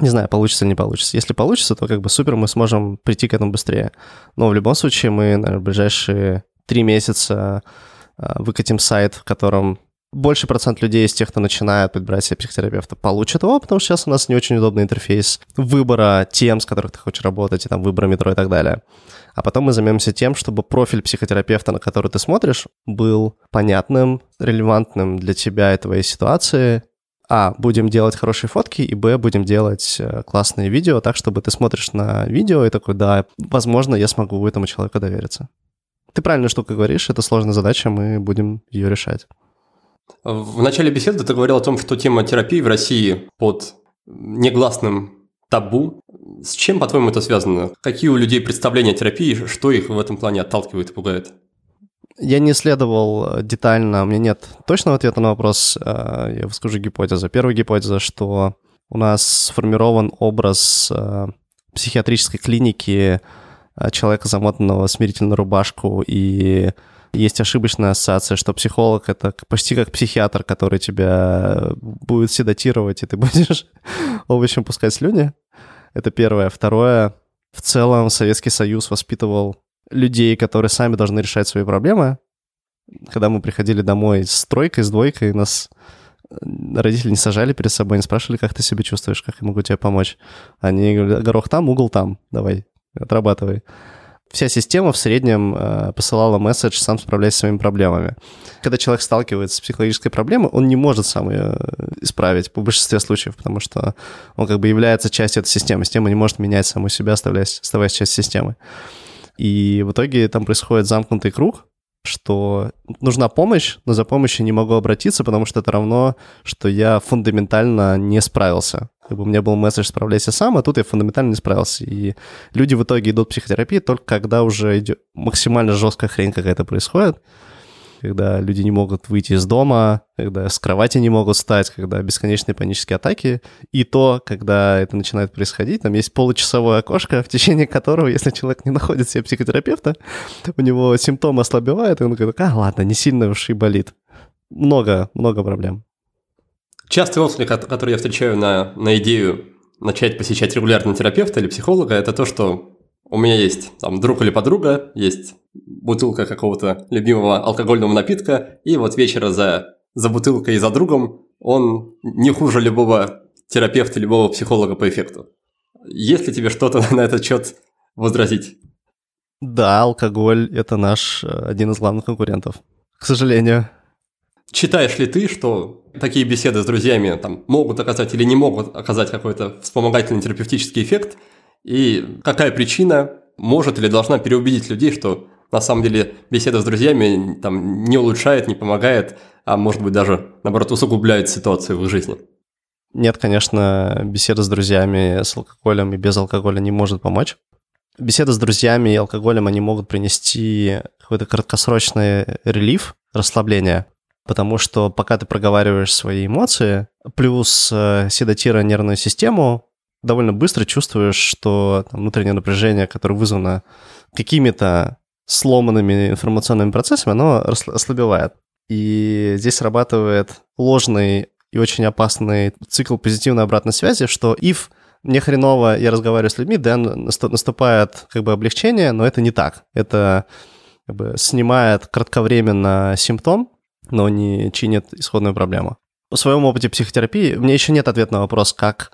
Не знаю, получится или не получится. Если получится, то как бы супер, мы сможем прийти к этому быстрее. Но в любом случае мы, наверное, в ближайшие три месяца а, выкатим сайт, в котором больше процент людей из тех, кто начинает подбирать себе психотерапевта, получат его, потому что сейчас у нас не очень удобный интерфейс выбора тем, с которых ты хочешь работать, и там выбора метро и так далее. А потом мы займемся тем, чтобы профиль психотерапевта, на который ты смотришь, был понятным, релевантным для тебя и твоей ситуации. А, будем делать хорошие фотки, и Б, будем делать э, классные видео, так, чтобы ты смотришь на видео и такой, да, возможно, я смогу этому человеку довериться. Ты правильную штуку говоришь, это сложная задача, мы будем ее решать. В начале беседы ты говорил о том, что тема терапии в России под негласным табу. С чем, по-твоему, это связано? Какие у людей представления о терапии, что их в этом плане отталкивает и пугает? Я не исследовал детально, у меня нет точного ответа на вопрос, а, я выскажу гипотезу. Первая гипотеза, что у нас сформирован образ а, психиатрической клиники человека, замотанного смирительную рубашку и есть ошибочная ассоциация, что психолог — это почти как психиатр, который тебя будет седатировать, и ты будешь овощем пускать слюни. Это первое. Второе. В целом Советский Союз воспитывал людей, которые сами должны решать свои проблемы. Когда мы приходили домой с тройкой, с двойкой, нас э, родители не сажали перед собой, не спрашивали, как ты себя чувствуешь, как я могу тебе помочь. Они говорили, горох там, угол там, давай, отрабатывай вся система в среднем э, посылала месседж «сам справляйся с своими проблемами». Когда человек сталкивается с психологической проблемой, он не может сам ее исправить по большинстве случаев, потому что он как бы является частью этой системы. Система не может менять саму себя, оставаясь, оставаясь частью системы. И в итоге там происходит замкнутый круг, что нужна помощь, но за помощью не могу обратиться, потому что это равно, что я фундаментально не справился. Как бы у меня был месседж «справляйся сам», а тут я фундаментально не справился. И люди в итоге идут в психотерапию только когда уже идет максимально жесткая хрень какая-то происходит, когда люди не могут выйти из дома, когда с кровати не могут встать, когда бесконечные панические атаки. И то, когда это начинает происходить, там есть получасовое окошко, в течение которого, если человек не находит себе психотерапевта, у него симптомы ослабевают, и он говорит, а, ладно, не сильно уж и болит. Много, много проблем. Частый отклик, который я встречаю на, на идею начать посещать регулярно терапевта или психолога, это то, что у меня есть там друг или подруга, есть бутылка какого-то любимого алкогольного напитка, и вот вечера за, за бутылкой и за другом он не хуже любого терапевта, любого психолога по эффекту. Есть ли тебе что-то на этот счет возразить? Да, алкоголь – это наш э, один из главных конкурентов, к сожалению. Читаешь ли ты, что такие беседы с друзьями там, могут оказать или не могут оказать какой-то вспомогательный терапевтический эффект? И какая причина может или должна переубедить людей, что на самом деле беседа с друзьями там, не улучшает, не помогает, а может быть даже, наоборот, усугубляет ситуацию в их жизни? Нет, конечно, беседа с друзьями с алкоголем и без алкоголя не может помочь. Беседа с друзьями и алкоголем, они могут принести какой-то краткосрочный релиф, расслабление, потому что пока ты проговариваешь свои эмоции, плюс э, седатируя нервную систему, довольно быстро чувствуешь, что там, внутреннее напряжение, которое вызвано какими-то сломанными информационными процессами, оно ослабевает. И здесь срабатывает ложный и очень опасный цикл позитивной обратной связи, что if мне хреново, я разговариваю с людьми, да, наступает как бы облегчение, но это не так. Это как бы снимает кратковременно симптом, но не чинит исходную проблему. В своем опыте психотерапии мне еще нет ответа на вопрос, как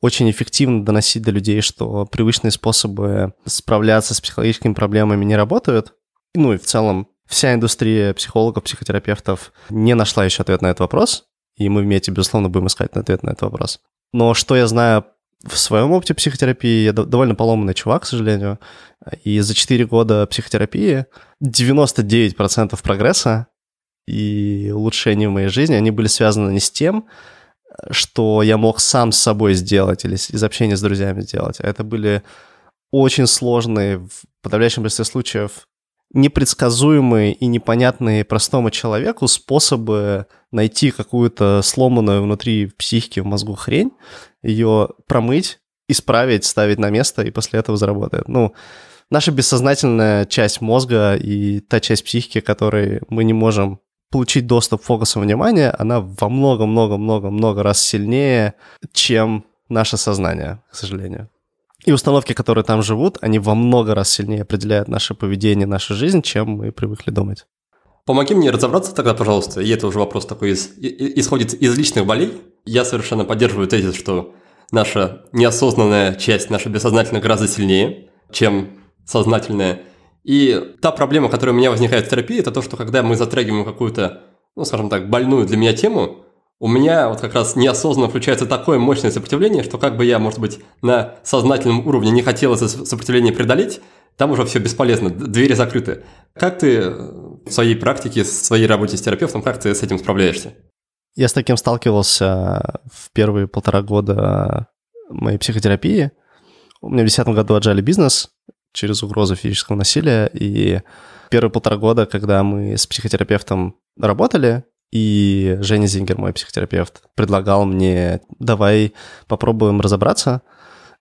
очень эффективно доносить до людей, что привычные способы справляться с психологическими проблемами не работают. Ну и в целом вся индустрия психологов, психотерапевтов не нашла еще ответ на этот вопрос, и мы вместе, безусловно, будем искать ответ на этот вопрос. Но что я знаю в своем опыте психотерапии, я довольно поломанный чувак, к сожалению, и за 4 года психотерапии 99% прогресса и улучшений в моей жизни, они были связаны не с тем, что я мог сам с собой сделать или из общения с друзьями сделать. А это были очень сложные, в подавляющем большинстве случаев, непредсказуемые и непонятные простому человеку способы найти какую-то сломанную внутри психики в мозгу хрень, ее промыть, исправить, ставить на место, и после этого заработает. Ну, наша бессознательная часть мозга и та часть психики, которой мы не можем получить доступ фокусом внимания, она во много-много-много-много раз сильнее, чем наше сознание, к сожалению. И установки, которые там живут, они во много раз сильнее определяют наше поведение, нашу жизнь, чем мы привыкли думать. Помоги мне разобраться тогда, пожалуйста, и это уже вопрос такой из, исходит из личных болей. Я совершенно поддерживаю тезис, что наша неосознанная часть, наша бессознательная гораздо сильнее, чем сознательная. И та проблема, которая у меня возникает в терапии, это то, что когда мы затрагиваем какую-то, ну, скажем так, больную для меня тему, у меня вот как раз неосознанно включается такое мощное сопротивление, что как бы я, может быть, на сознательном уровне не хотел это сопротивление преодолеть, там уже все бесполезно, двери закрыты. Как ты в своей практике, в своей работе с терапевтом, как ты с этим справляешься? Я с таким сталкивался в первые полтора года моей психотерапии. У меня в 2010 году отжали бизнес через угрозу физического насилия, и первые полтора года, когда мы с психотерапевтом работали, и Женя Зингер, мой психотерапевт, предлагал мне, давай попробуем разобраться.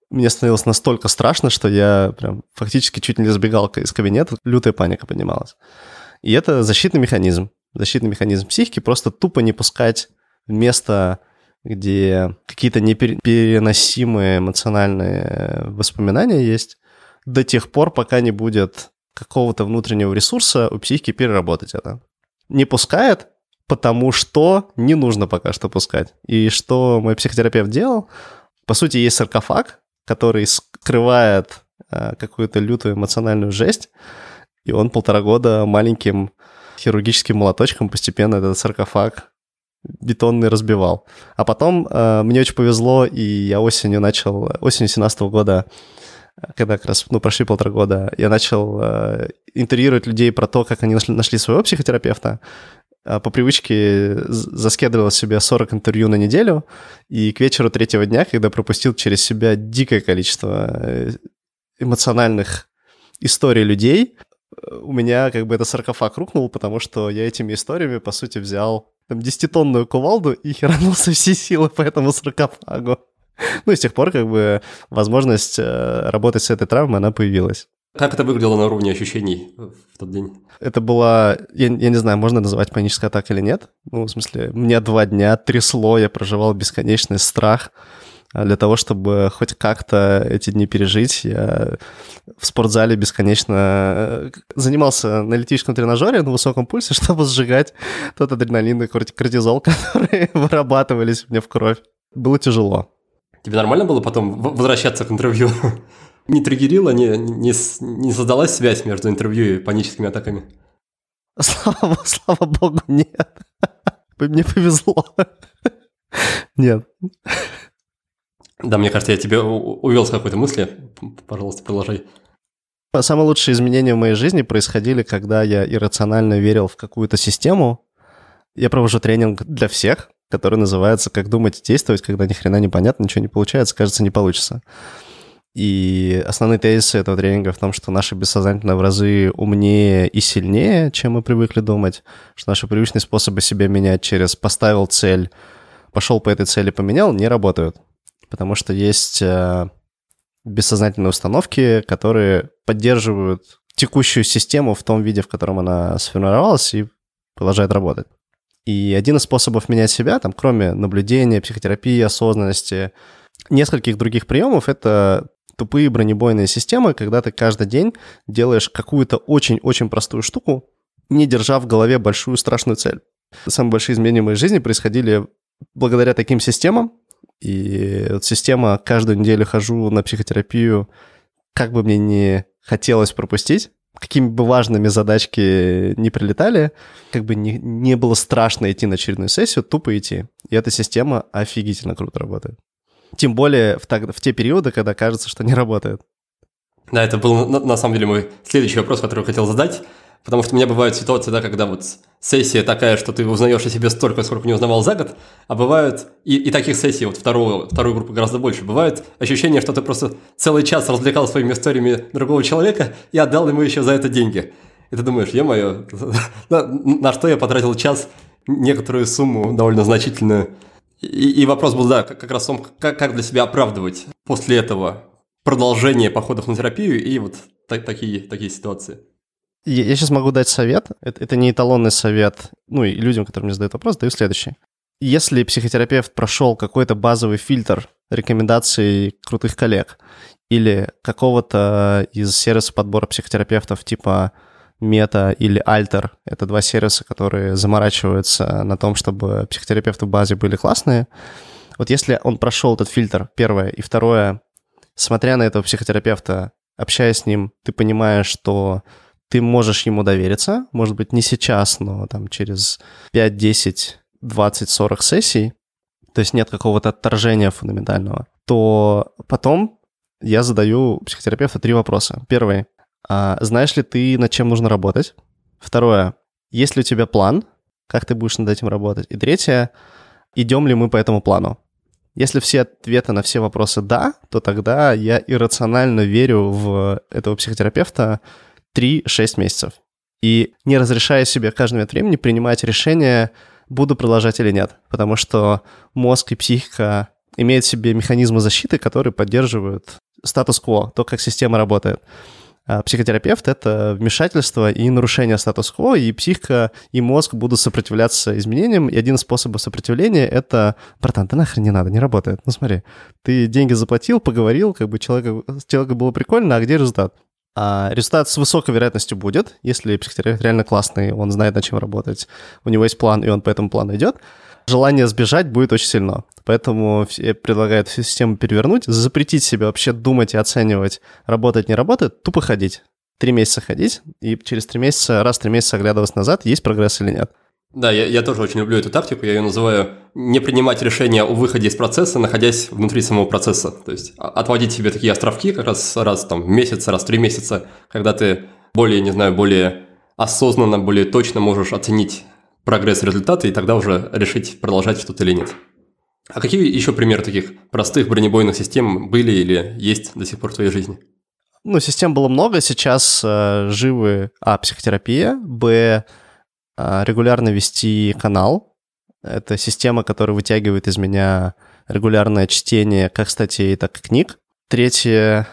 Мне становилось настолько страшно, что я прям фактически чуть не сбегал из кабинета, лютая паника поднималась. И это защитный механизм. Защитный механизм психики просто тупо не пускать в место, где какие-то непереносимые эмоциональные воспоминания есть, до тех пор, пока не будет какого-то внутреннего ресурса у психики переработать это. Не пускает, потому что не нужно пока что пускать. И что мой психотерапевт делал? По сути, есть саркофаг, который скрывает э, какую-то лютую эмоциональную жесть, и он полтора года маленьким хирургическим молоточком постепенно этот саркофаг бетонный разбивал. А потом э, мне очень повезло, и я осенью начал, осенью 17 года, когда как раз, ну, прошли полтора года, я начал э, интервьюировать людей про то, как они нашли, нашли своего психотерапевта. А, по привычке заскедывал себе 40 интервью на неделю, и к вечеру третьего дня, когда пропустил через себя дикое количество э, эмоциональных историй людей, у меня как бы это саркофаг рухнул, потому что я этими историями, по сути, взял там 10-тонную кувалду и херанул со всей силы по этому саркофагу. Ну и с тех пор как бы возможность э, работать с этой травмой, она появилась. Как это выглядело на уровне ощущений в тот день? Это была, я, я не знаю, можно называть паническая атака или нет. Ну, в смысле, мне два дня трясло, я проживал бесконечный страх. А для того, чтобы хоть как-то эти дни пережить, я в спортзале бесконечно э, занимался на эллиптическом тренажере на высоком пульсе, чтобы сжигать тот адреналин и кортизол, которые вырабатывались мне в кровь. Было тяжело. Тебе нормально было потом возвращаться к интервью? не триггерила, не, не, не создалась связь между интервью и паническими атаками? Слава, слава богу, нет. Мне повезло. Нет. Да, мне кажется, я тебя увел с какой-то мысли. Пожалуйста, продолжай. Самые лучшие изменения в моей жизни происходили, когда я иррационально верил в какую-то систему. Я провожу тренинг для всех, который называется «Как думать и действовать, когда ни хрена не понятно, ничего не получается, кажется, не получится». И основные тезисы этого тренинга в том, что наши бессознательные в разы умнее и сильнее, чем мы привыкли думать, что наши привычные способы себя менять через поставил цель, пошел по этой цели, поменял, не работают. Потому что есть э, бессознательные установки, которые поддерживают текущую систему в том виде, в котором она сформировалась и продолжает работать. И один из способов менять себя, там, кроме наблюдения, психотерапии, осознанности, нескольких других приемов, это тупые бронебойные системы, когда ты каждый день делаешь какую-то очень-очень простую штуку, не держа в голове большую страшную цель. Самые большие изменения в моей жизни происходили благодаря таким системам. И вот система каждую неделю хожу на психотерапию, как бы мне не хотелось пропустить, какими бы важными задачки не прилетали, как бы не, не было страшно идти на очередную сессию, тупо идти. И эта система офигительно круто работает. Тем более в, так, в те периоды, когда кажется, что не работает. Да, это был на, на самом деле мой следующий вопрос, который я хотел задать. Потому что у меня бывают ситуации, да, когда вот сессия такая, что ты узнаешь о себе столько, сколько не узнавал за год, а бывают, и, и таких сессий, вот второго, второй группы гораздо больше, бывает ощущение, что ты просто целый час развлекал своими историями другого человека и отдал ему еще за это деньги. и ты думаешь, е-мое, на что я потратил час, некоторую сумму довольно значительную. И, и вопрос был, да, как раз в том, как, как для себя оправдывать после этого продолжение походов на терапию и вот так, такие, такие ситуации. Я сейчас могу дать совет. Это, это не эталонный совет. Ну и людям, которые мне задают вопрос, даю следующий. Если психотерапевт прошел какой-то базовый фильтр рекомендаций крутых коллег или какого-то из сервиса подбора психотерапевтов типа Мета или Альтер, это два сервиса, которые заморачиваются на том, чтобы психотерапевты в базе были классные. Вот если он прошел этот фильтр, первое, и второе, смотря на этого психотерапевта, общаясь с ним, ты понимаешь, что ты можешь ему довериться, может быть, не сейчас, но там через 5, 10, 20, 40 сессий, то есть нет какого-то отторжения фундаментального, то потом я задаю психотерапевту три вопроса. Первый. А знаешь ли ты, над чем нужно работать? Второе. Есть ли у тебя план? Как ты будешь над этим работать? И третье. Идем ли мы по этому плану? Если все ответы на все вопросы «да», то тогда я иррационально верю в этого психотерапевта 3-6 месяцев. И не разрешая себе каждый момент времени принимать решение, буду продолжать или нет. Потому что мозг и психика имеют в себе механизмы защиты, которые поддерживают статус-кво, то, как система работает. А психотерапевт — это вмешательство и нарушение статус-кво, и психика, и мозг будут сопротивляться изменениям, и один из способов сопротивления — это «Братан, да нахрен не надо, не работает. Ну смотри, ты деньги заплатил, поговорил, как бы человеку, человеку было прикольно, а где результат? А результат с высокой вероятностью будет, если психотерапевт реально классный, он знает, над чем работать, у него есть план, и он по этому плану идет, желание сбежать будет очень сильно. Поэтому предлагаю эту систему перевернуть, запретить себе вообще думать и оценивать, работать, не работает, тупо ходить. Три месяца ходить, и через три месяца, раз в три месяца оглядываться назад, есть прогресс или нет. Да, я, я тоже очень люблю эту тактику, я ее называю не принимать решения о выходе из процесса, находясь внутри самого процесса. То есть отводить себе такие островки как раз раз там в месяц, раз в три месяца, когда ты более, не знаю, более осознанно, более точно можешь оценить прогресс результата и тогда уже решить, продолжать что-то или нет. А какие еще примеры таких простых бронебойных систем были или есть до сих пор в твоей жизни? Ну, систем было много. Сейчас э, живы, а, психотерапия, б, э, регулярно вести канал. Это система, которая вытягивает из меня регулярное чтение как статей, так и книг. Третье,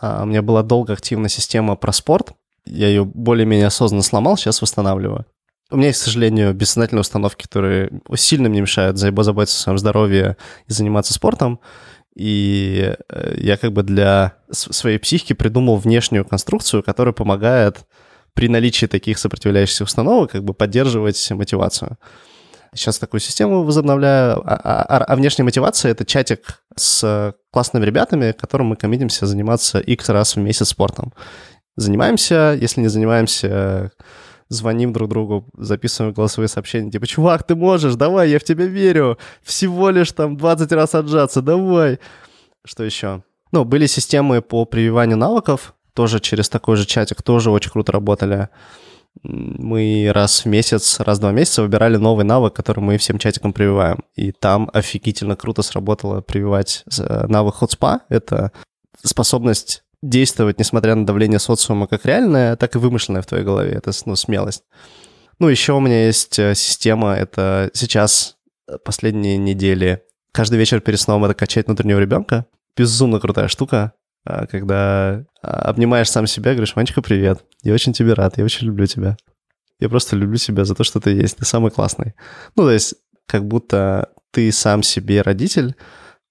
э, у меня была долго активная система про спорт. Я ее более-менее осознанно сломал, сейчас восстанавливаю. У меня есть, к сожалению, бессознательные установки, которые сильно мне мешают заботиться о своем здоровье и заниматься спортом. И э, я как бы для своей психики придумал внешнюю конструкцию, которая помогает при наличии таких сопротивляющихся установок как бы поддерживать мотивацию. Сейчас такую систему возобновляю. А, а, а, а внешняя мотивация — это чатик с классными ребятами, которым мы коммитимся заниматься x раз в месяц спортом. Занимаемся, если не занимаемся, звоним друг другу, записываем голосовые сообщения, типа, чувак, ты можешь, давай, я в тебя верю, всего лишь там 20 раз отжаться, давай. Что еще? Ну, были системы по прививанию навыков, тоже через такой же чатик, тоже очень круто работали. Мы раз в месяц, раз в два месяца выбирали новый навык, который мы всем чатикам прививаем. И там офигительно круто сработало прививать э, навык хотспа. Это способность действовать, несмотря на давление социума, как реальное, так и вымышленное в твоей голове. Это ну, смелость. Ну, еще у меня есть э, система, это сейчас э, последние недели. Каждый вечер перед сном это качать внутреннего ребенка. Безумно крутая штука, когда а, обнимаешь сам себя говоришь, Ванечка, привет, я очень тебе рад, я очень люблю тебя. Я просто люблю себя за то, что ты есть, ты самый классный. Ну, то есть, как будто ты сам себе родитель,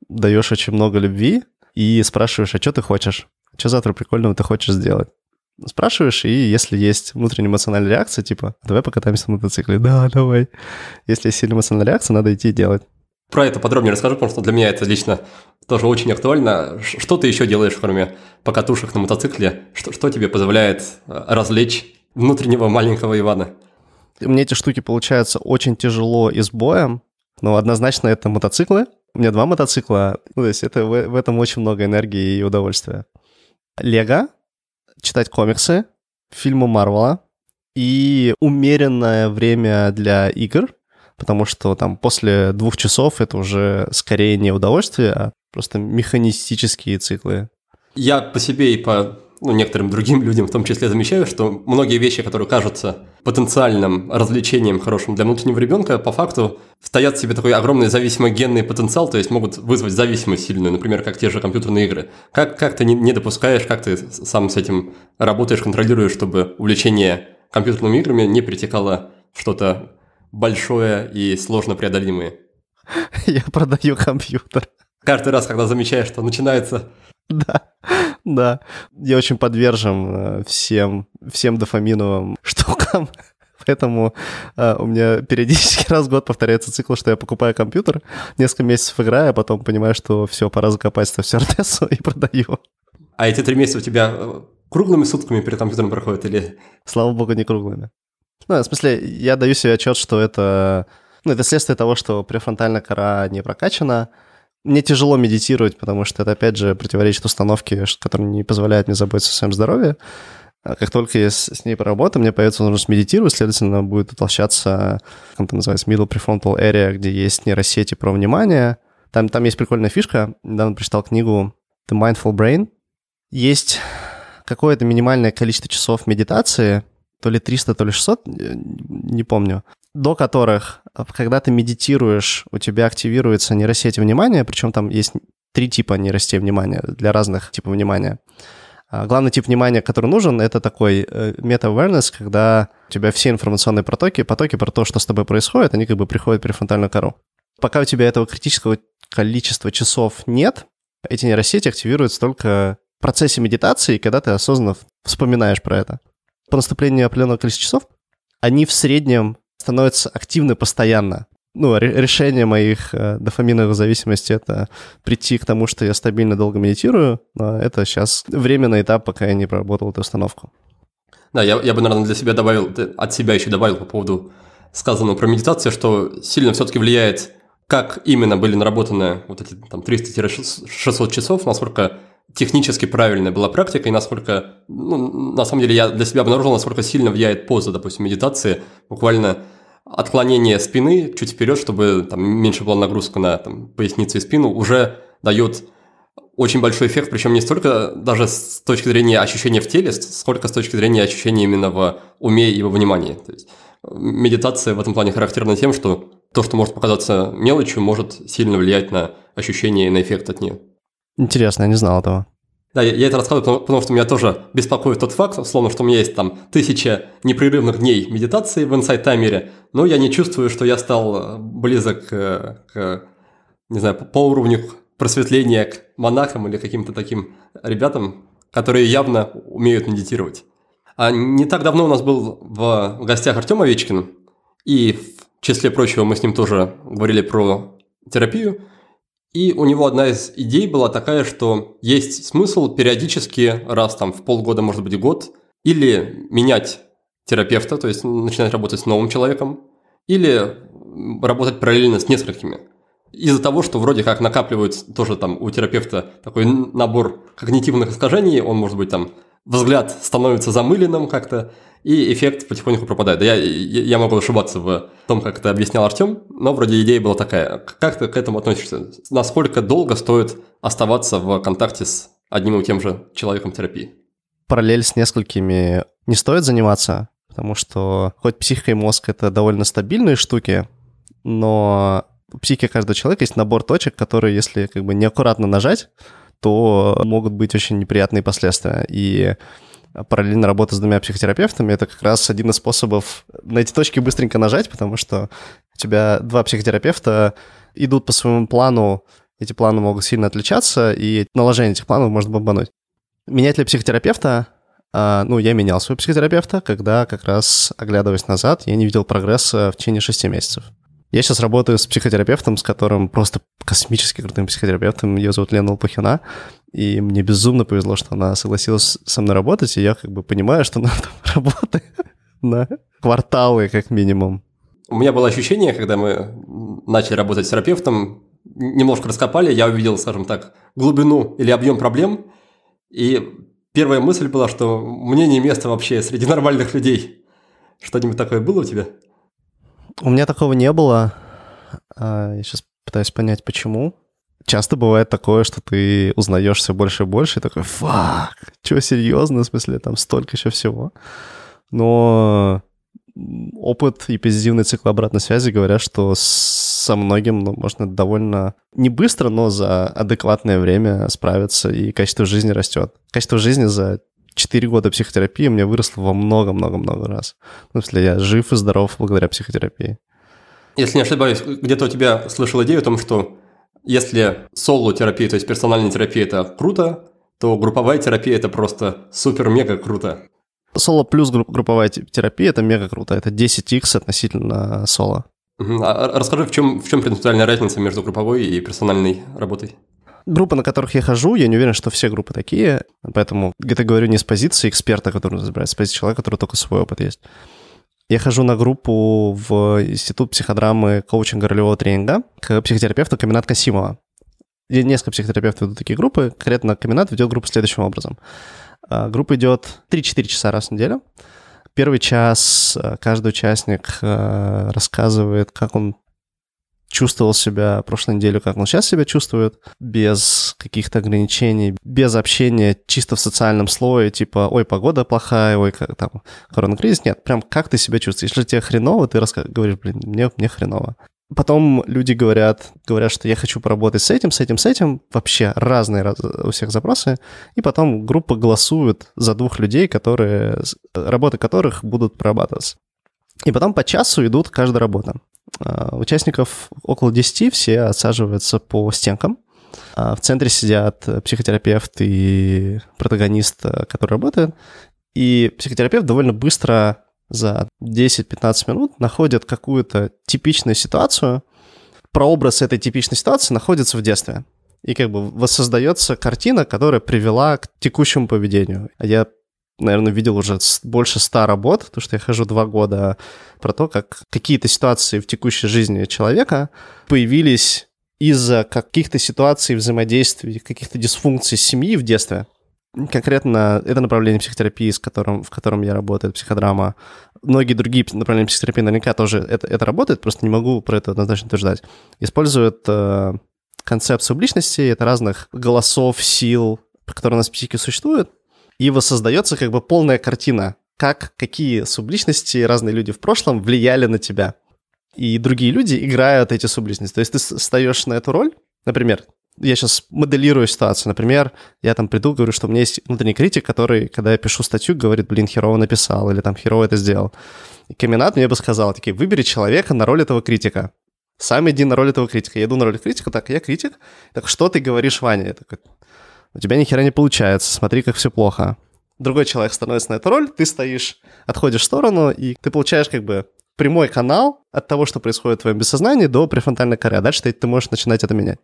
даешь очень много любви и спрашиваешь, а что ты хочешь? что завтра прикольного ты хочешь сделать? Спрашиваешь, и если есть внутренняя эмоциональная реакция, типа, давай покатаемся на мотоцикле. Да, давай. Если есть сильная эмоциональная реакция, надо идти и делать. Про это подробнее расскажу, потому что для меня это лично тоже очень актуально. Что ты еще делаешь, кроме покатушек на мотоцикле? Что, что тебе позволяет э, развлечь внутреннего маленького Ивана? Мне эти штуки получаются очень тяжело и с боем, но однозначно это мотоциклы. У меня два мотоцикла, ну, то есть это, в, в этом очень много энергии и удовольствия. Лего, читать комиксы, фильмы Марвела и умеренное время для игр, потому что там после двух часов это уже скорее не удовольствие, а просто механистические циклы. Я по себе и по ну, некоторым другим людям в том числе замечаю, что многие вещи, которые кажутся потенциальным развлечением хорошим для внутреннего ребенка, по факту стоят в себе такой огромный зависимый генный потенциал, то есть могут вызвать зависимость сильную, например, как те же компьютерные игры. Как, как ты не, допускаешь, как ты сам с этим работаешь, контролируешь, чтобы увлечение компьютерными играми не притекало в что-то большое и сложно преодолимое? Я продаю компьютер. Каждый раз, когда замечаешь, что начинается да, да. Я очень подвержен э, всем, всем дофаминовым штукам. Поэтому э, у меня периодически раз в год повторяется цикл, что я покупаю компьютер, несколько месяцев играю, а потом понимаю, что все, пора закопать это все РТС и продаю. А эти три месяца у тебя э, круглыми сутками перед компьютером проходят или... Слава богу, не круглыми. Ну, в смысле, я даю себе отчет, что это... Ну, это следствие того, что префронтальная кора не прокачана, мне тяжело медитировать, потому что это, опять же, противоречит установке, которая не позволяет мне заботиться о своем здоровье. А как только я с, ней поработаю, мне появится возможность медитировать, следовательно, будет утолщаться, как это называется, middle prefrontal area, где есть нейросети про внимание. Там, там есть прикольная фишка. Недавно прочитал книгу The Mindful Brain. Есть какое-то минимальное количество часов медитации, то ли 300, то ли 600, не помню, до которых, э, когда ты медитируешь, у тебя активируется нейросеть внимания, причем там есть три типа нейросетей внимания для разных типов внимания. А, главный тип внимания, который нужен, это такой э, meta-awareness, когда у тебя все информационные потоки, потоки про то, что с тобой происходит, они как бы приходят в префронтальную кору. Пока у тебя этого критического количества часов нет, эти нейросети активируются только в процессе медитации, когда ты осознанно вспоминаешь про это. По наступлению определенного количества часов они в среднем становятся активны постоянно. Ну, решение моих э, дофаминовых зависимостей — это прийти к тому, что я стабильно долго медитирую, но это сейчас временный этап, пока я не проработал эту установку. Да, я, я бы, наверное, для себя добавил, от себя еще добавил по поводу сказанного про медитацию, что сильно все-таки влияет, как именно были наработаны вот эти там 300-600 часов, насколько технически правильная была практика, и насколько, ну, на самом деле, я для себя обнаружил, насколько сильно влияет поза, допустим, медитации, буквально отклонение спины чуть вперед, чтобы там меньше была нагрузка на там, поясницу и спину, уже дает очень большой эффект, причем не столько даже с точки зрения ощущения в теле, сколько с точки зрения ощущения именно в уме и во внимании. То есть медитация в этом плане характерна тем, что то, что может показаться мелочью, может сильно влиять на ощущение и на эффект от нее. Интересно, я не знал этого. Да, я, я это рассказываю, потому, потому что меня тоже беспокоит тот факт, условно, что у меня есть там тысяча непрерывных дней медитации в Insight Timer, но я не чувствую, что я стал э, близок к, к не знаю, по уровню просветления к монахам или каким-то таким ребятам, которые явно умеют медитировать. А не так давно у нас был в гостях Артем Овечкин, и в числе прочего мы с ним тоже говорили про терапию, и у него одна из идей была такая, что есть смысл периодически, раз там в полгода, может быть, год, или менять терапевта, то есть начинать работать с новым человеком, или работать параллельно с несколькими. Из-за того, что вроде как накапливается тоже там у терапевта такой набор когнитивных искажений, он может быть там взгляд становится замыленным как-то, и эффект потихоньку пропадает. Да я, я могу ошибаться в том, как это объяснял Артем, но вроде идея была такая. Как ты к этому относишься? Насколько долго стоит оставаться в контакте с одним и тем же человеком терапии? Параллель с несколькими не стоит заниматься, потому что хоть психика и мозг — это довольно стабильные штуки, но у психики каждого человека есть набор точек, которые, если как бы неаккуратно нажать, то могут быть очень неприятные последствия. И параллельно работа с двумя психотерапевтами, это как раз один из способов на эти точки быстренько нажать, потому что у тебя два психотерапевта идут по своему плану, эти планы могут сильно отличаться, и наложение этих планов может бомбануть. Менять ли психотерапевта? А, ну, я менял своего психотерапевта, когда как раз, оглядываясь назад, я не видел прогресса в течение шести месяцев. Я сейчас работаю с психотерапевтом, с которым просто космически крутым психотерапевтом. Ее зовут Лена Лопухина. И мне безумно повезло, что она согласилась со мной работать, и я как бы понимаю, что она там работает на кварталы как минимум. У меня было ощущение, когда мы начали работать с терапевтом, немножко раскопали, я увидел, скажем так, глубину или объем проблем, и первая мысль была, что мне не место вообще среди нормальных людей. Что-нибудь такое было у тебя? У меня такого не было. А, я сейчас пытаюсь понять, почему. Часто бывает такое, что ты узнаешь все больше и больше, и такой, фак, что, серьезно, в смысле, там столько еще всего. Но опыт и позитивный цикл обратной связи говорят, что со многим ну, можно довольно не быстро, но за адекватное время справиться, и качество жизни растет. Качество жизни за 4 года психотерапии у меня выросло во много-много-много раз. Ну, в смысле, я жив и здоров благодаря психотерапии. Если не ошибаюсь, где-то у тебя слышал идею о том, что если соло-терапия, то есть персональная терапия – это круто, то групповая терапия – это просто супер-мега круто. Соло плюс групповая терапия – это мега круто. Это 10x относительно соло. А расскажи, в чем, в чем принципиальная разница между групповой и персональной работой? Группы, на которых я хожу, я не уверен, что все группы такие, поэтому это говорю не с позиции эксперта, который разбирается, с позиции человека, который только свой опыт есть. Я хожу на группу в Институт психодрамы коучинга ролевого тренинга к психотерапевту Каминат Касимова. И несколько психотерапевтов ведут такие группы. Конкретно Каминат ведет группу следующим образом. А, группа идет 3-4 часа раз в неделю. Первый час а, каждый участник а, рассказывает, как он чувствовал себя прошлой неделю, как он сейчас себя чувствует, без каких-то ограничений, без общения чисто в социальном слое, типа, ой, погода плохая, ой, как там, коронакризис. Нет, прям как ты себя чувствуешь. Если тебе хреново, ты рассказ... говоришь, блин, мне, мне хреново. Потом люди говорят, говорят, что я хочу поработать с этим, с этим, с этим. Вообще разные раз, у всех запросы. И потом группа голосует за двух людей, которые, работы которых будут прорабатываться. И потом по часу идут каждая работа. А, участников около 10, все отсаживаются по стенкам. А, в центре сидят психотерапевт и протагонист, который работает. И психотерапевт довольно быстро за 10-15 минут находит какую-то типичную ситуацию. Прообраз этой типичной ситуации находится в детстве. И как бы воссоздается картина, которая привела к текущему поведению. Я наверное, видел уже больше ста работ, потому что я хожу два года, про то, как какие-то ситуации в текущей жизни человека появились из-за каких-то ситуаций взаимодействий, каких-то дисфункций семьи в детстве. Конкретно это направление психотерапии, с которым, в котором я работаю, психодрама. Многие другие направления психотерапии наверняка тоже это, это работает, просто не могу про это однозначно утверждать. Используют э, концепцию личности, это разных голосов, сил, которые у нас в психике существуют, и воссоздается как бы полная картина, как какие субличности разные люди в прошлом влияли на тебя. И другие люди играют эти субличности. То есть ты встаешь на эту роль, например, я сейчас моделирую ситуацию. Например, я там приду, говорю, что у меня есть внутренний критик, который, когда я пишу статью, говорит, блин, херово написал, или там херово это сделал. И Каминат мне бы сказал, такие, выбери человека на роль этого критика. Сам иди на роль этого критика. Я иду на роль критика, так, я критик. Так что ты говоришь, Ваня? Я такой, у тебя ни хера не получается, смотри, как все плохо. Другой человек становится на эту роль, ты стоишь, отходишь в сторону, и ты получаешь как бы прямой канал от того, что происходит в твоем бессознании, до префронтальной коры. А дальше ты, ты можешь начинать это менять.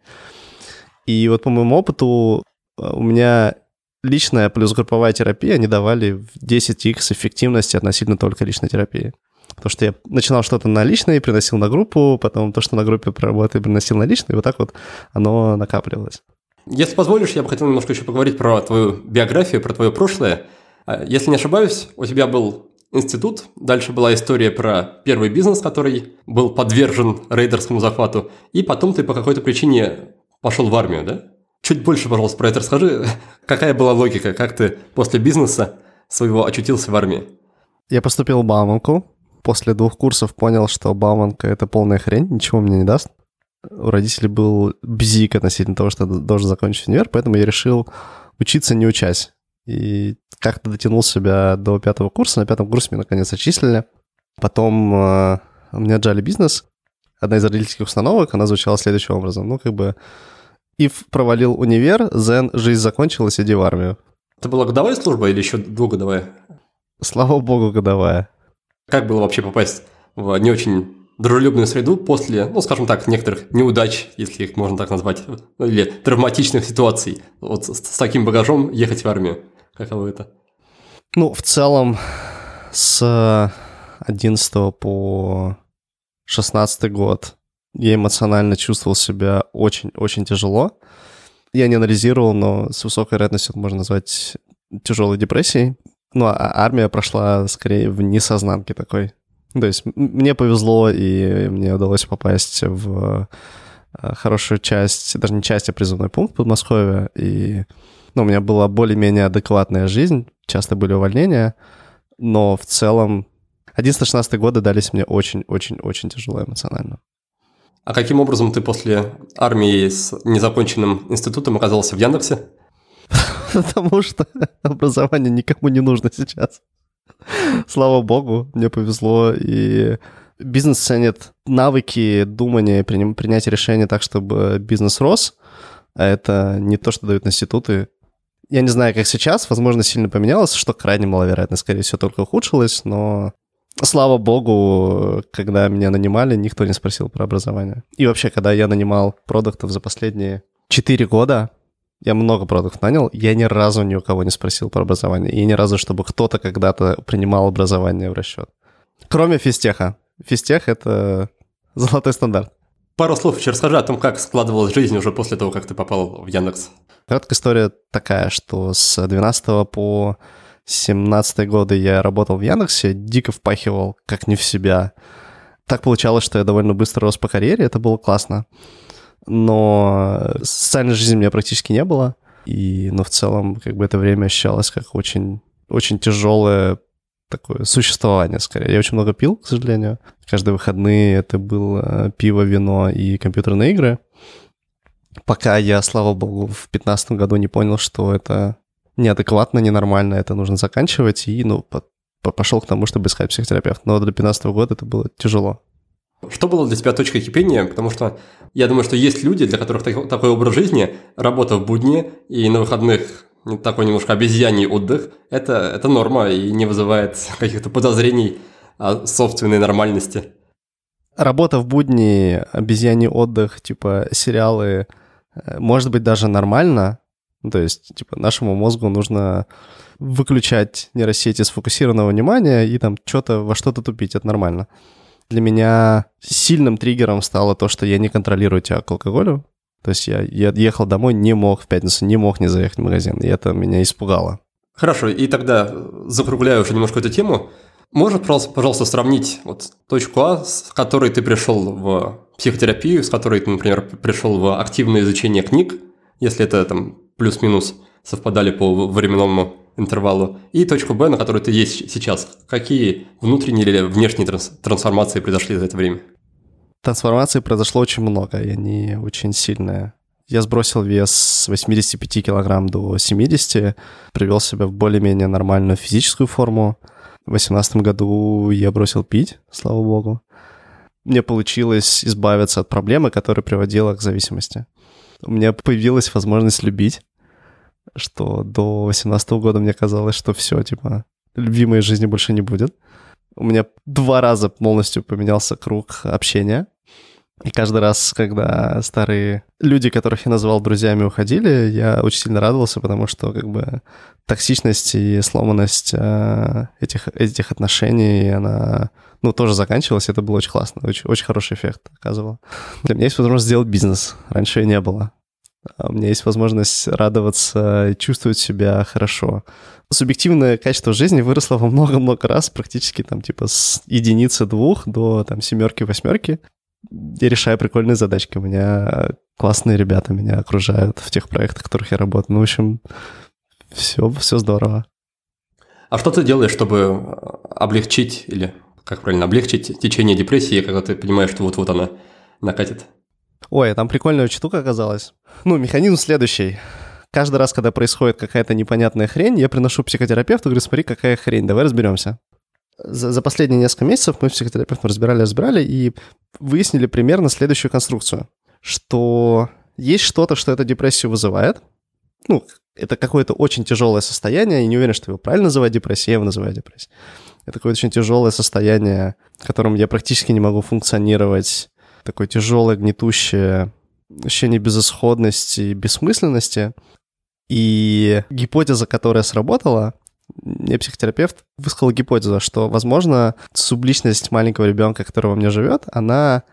И вот по моему опыту э, у меня личная плюс групповая терапия, они давали в 10x эффективности относительно только личной терапии. Потому что я начинал что-то на личной, приносил на группу, потом то, что на группе проработал, приносил на личный, и вот так вот оно накапливалось. Если позволишь, я бы хотел немножко еще поговорить про твою биографию, про твое прошлое. А, если не ошибаюсь, у тебя был институт, дальше была история про первый бизнес, который был подвержен рейдерскому захвату, и потом ты по какой-то причине пошел в армию, да? Чуть больше, пожалуйста, про это расскажи. Какая была логика, как ты после бизнеса своего очутился в армии? Я поступил в Бауманку. После двух курсов понял, что Бауманка — это полная хрень, ничего мне не даст у родителей был бзик относительно того, что должен закончить универ, поэтому я решил учиться не учась. И как-то дотянул себя до пятого курса. На пятом курсе меня наконец отчислили. Потом э, меня отжали бизнес. Одна из родительских установок, она звучала следующим образом. Ну, как бы, Ив провалил универ, Зен, жизнь закончилась, иди в армию. Это была годовая служба или еще двухгодовая? Слава богу, годовая. Как было вообще попасть в не очень дружелюбную среду после, ну, скажем так, некоторых неудач, если их можно так назвать, или травматичных ситуаций. Вот с, с таким багажом ехать в армию. Каково это? Ну, в целом, с 11 по 16 год я эмоционально чувствовал себя очень-очень тяжело. Я не анализировал, но с высокой вероятностью это можно назвать тяжелой депрессией. Ну, а армия прошла скорее в несознанке такой. То есть мне повезло, и мне удалось попасть в э, хорошую часть, даже не часть, а призывной пункт в Подмосковье, и ну, у меня была более-менее адекватная жизнь, часто были увольнения, но в целом 11-16 годы дались мне очень-очень-очень тяжело эмоционально. А каким образом ты после армии с незаконченным институтом оказался в Яндексе? Потому что образование никому не нужно сейчас. Слава богу, мне повезло, и бизнес ценит навыки думания, принятия решения так, чтобы бизнес рос, а это не то, что дают институты. Я не знаю, как сейчас, возможно, сильно поменялось, что крайне маловероятно, скорее всего, только ухудшилось, но слава богу, когда меня нанимали, никто не спросил про образование. И вообще, когда я нанимал продуктов за последние 4 года, я много продуктов нанял, я ни разу ни у кого не спросил про образование. И ни разу, чтобы кто-то когда-то принимал образование в расчет. Кроме физтеха. Физтех — это золотой стандарт. Пару слов еще расскажи о том, как складывалась жизнь уже после того, как ты попал в Яндекс. Краткая история такая, что с 12 по 17 годы я работал в Яндексе, дико впахивал, как не в себя. Так получалось, что я довольно быстро рос по карьере, это было классно но социальной жизни у меня практически не было. И, но в целом, как бы это время ощущалось как очень, очень тяжелое такое существование, скорее. Я очень много пил, к сожалению. Каждые выходные это было пиво, вино и компьютерные игры. Пока я, слава богу, в 2015 году не понял, что это неадекватно, ненормально, это нужно заканчивать, и, ну, по пошел к тому, чтобы искать психотерапевта. Но до 2015 года это было тяжело. Что было для тебя точкой кипения? Потому что я думаю, что есть люди, для которых такой образ жизни, работа в будни и на выходных такой немножко обезьяний отдых, это, это норма и не вызывает каких-то подозрений о собственной нормальности. Работа в будни, обезьяний отдых, типа сериалы, э, может быть даже нормально. То есть, типа, нашему мозгу нужно выключать нейросети сфокусированного внимания и там что-то во что-то тупить, это нормально. Для меня сильным триггером стало то, что я не контролирую тебя к алкоголю. То есть я, я ехал домой, не мог в пятницу, не мог не заехать в магазин, и это меня испугало. Хорошо, и тогда закругляю уже немножко эту тему. Можешь, пожалуйста, сравнить вот точку А, с которой ты пришел в психотерапию, с которой ты, например, пришел в активное изучение книг, если это там плюс-минус совпадали по временному интервалу, и точку Б, на которой ты есть сейчас. Какие внутренние или внешние трансформации произошли за это время? Трансформаций произошло очень много, и они очень сильные. Я сбросил вес с 85 килограмм до 70, привел себя в более-менее нормальную физическую форму. В 2018 году я бросил пить, слава богу. Мне получилось избавиться от проблемы, которая приводила к зависимости. У меня появилась возможность любить что до 18 года мне казалось, что все, типа, любимой жизни больше не будет. У меня два раза полностью поменялся круг общения. И каждый раз, когда старые люди, которых я называл друзьями, уходили, я очень сильно радовался, потому что как бы токсичность и сломанность э, этих, этих отношений, она ну, тоже заканчивалась, это было очень классно, очень, очень хороший эффект оказывал. Для меня есть возможность сделать бизнес, раньше ее не было. А у меня есть возможность радоваться и чувствовать себя хорошо. Субъективное качество жизни выросло во много-много раз, практически там типа с единицы двух до там семерки-восьмерки. Я решаю прикольные задачки. У меня классные ребята меня окружают в тех проектах, в которых я работаю. Ну, в общем, все, все здорово. А что ты делаешь, чтобы облегчить или, как правильно, облегчить течение депрессии, когда ты понимаешь, что вот-вот она накатит? Ой, там прикольная штука оказалась. Ну, механизм следующий. Каждый раз, когда происходит какая-то непонятная хрень, я приношу психотерапевту, говорю, смотри, какая хрень, давай разберемся. За, за последние несколько месяцев мы с психотерапевтом разбирали, разбирали и выяснили примерно следующую конструкцию, что есть что-то, что эту депрессию вызывает, ну, это какое-то очень тяжелое состояние, я не уверен, что его правильно называть депрессией, я его называю депрессией. Это какое-то очень тяжелое состояние, в котором я практически не могу функционировать такое тяжелое, гнетущее ощущение безысходности и бессмысленности. И гипотеза, которая сработала, мне психотерапевт высказал гипотезу, что, возможно, субличность маленького ребенка, который во мне живет, она...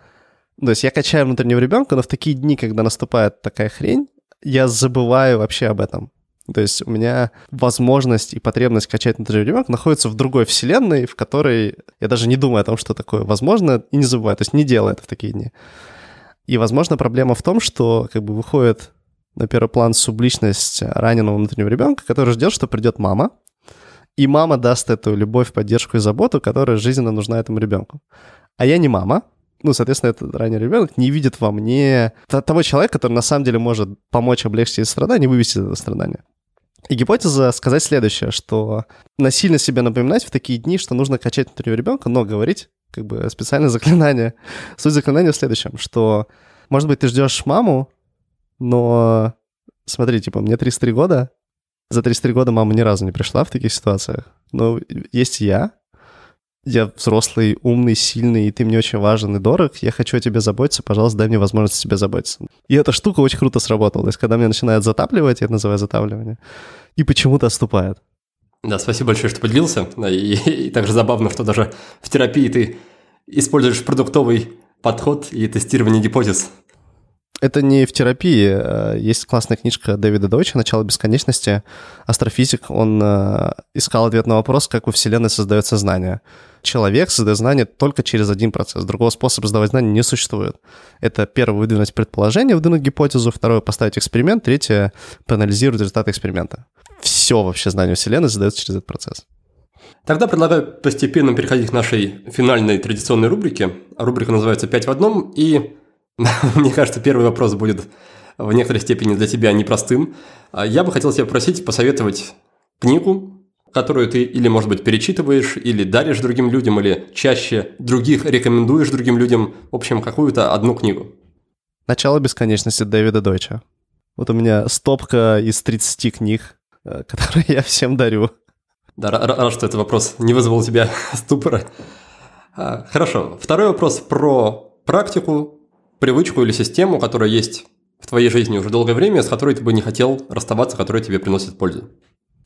То есть я качаю внутреннего ребенка, но в такие дни, когда наступает такая хрень, я забываю вообще об этом. То есть у меня возможность и потребность качать внутренний ребенка находится в другой вселенной, в которой я даже не думаю о том, что такое возможно, и не забываю, то есть не делаю это в такие дни. И, возможно, проблема в том, что как бы выходит на первый план субличность раненого внутреннего ребенка, который ждет, что придет мама, и мама даст эту любовь, поддержку и заботу, которая жизненно нужна этому ребенку. А я не мама, ну, соответственно, этот ранний ребенок не видит во мне того человека, который на самом деле может помочь облегчить это страдание и вывести это страдание. И гипотеза сказать следующее, что насильно себе напоминать в такие дни, что нужно качать внутреннего ребенка, но говорить как бы специальное заклинание. Суть заклинания в следующем, что, может быть, ты ждешь маму, но смотри, типа, мне 33 года, за 33 года мама ни разу не пришла в таких ситуациях. Но есть я, я взрослый, умный, сильный, и ты мне очень важен и дорог, я хочу о тебе заботиться, пожалуйста, дай мне возможность о тебе заботиться. И эта штука очень круто сработала. То есть, когда меня начинает затапливать, я это называю затапливание, и почему-то отступает. Да, спасибо большое, что поделился. И, и также забавно, что даже в терапии ты используешь продуктовый подход и тестирование гипотез. Это не в терапии. Э, есть классная книжка Дэвида Дойча «Начало бесконечности». Астрофизик, он э, искал ответ на вопрос, как во Вселенной создается знание. Человек создает знание только через один процесс. Другого способа создавать знание не существует. Это первое — выдвинуть предположение, выдвинуть гипотезу. Второе — поставить эксперимент. Третье — проанализировать результаты эксперимента. Все вообще знание Вселенной создается через этот процесс. Тогда предлагаю постепенно переходить к нашей финальной традиционной рубрике. Рубрика называется «Пять в одном», и Мне кажется, первый вопрос будет в некоторой степени для тебя непростым. А я бы хотел тебя просить посоветовать книгу, которую ты или, может быть, перечитываешь, или даришь другим людям, или чаще других рекомендуешь другим людям. В общем, какую-то одну книгу. «Начало бесконечности» Дэвида Дойча. Вот у меня стопка из 30 книг, которые я всем дарю. Да, рад, что этот вопрос не вызвал у тебя ступора. А, хорошо. Второй вопрос про практику, привычку или систему, которая есть в твоей жизни уже долгое время, с которой ты бы не хотел расставаться, которая тебе приносит пользу?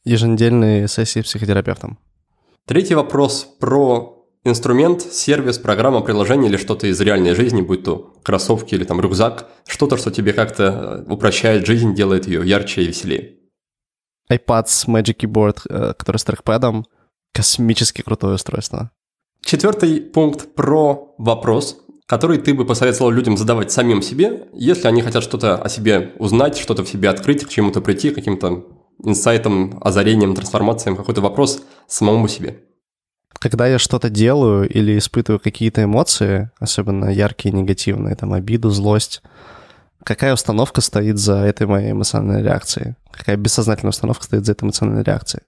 Еженедельные сессии с психотерапевтом. Третий вопрос про инструмент, сервис, программа, приложение или что-то из реальной жизни, будь то кроссовки или там рюкзак, что-то, что тебе как-то э, упрощает жизнь, делает ее ярче и веселее. iPad с Magic Keyboard, э, который с трекпэдом, космически крутое устройство. Четвертый пункт про вопрос, который ты бы посоветовал людям задавать самим себе, если они хотят что-то о себе узнать, что-то в себе открыть, к чему-то прийти, каким-то инсайтом, озарением, трансформациям, какой-то вопрос самому себе. Когда я что-то делаю или испытываю какие-то эмоции, особенно яркие, негативные, там обиду, злость, какая установка стоит за этой моей эмоциональной реакцией? Какая бессознательная установка стоит за этой эмоциональной реакцией?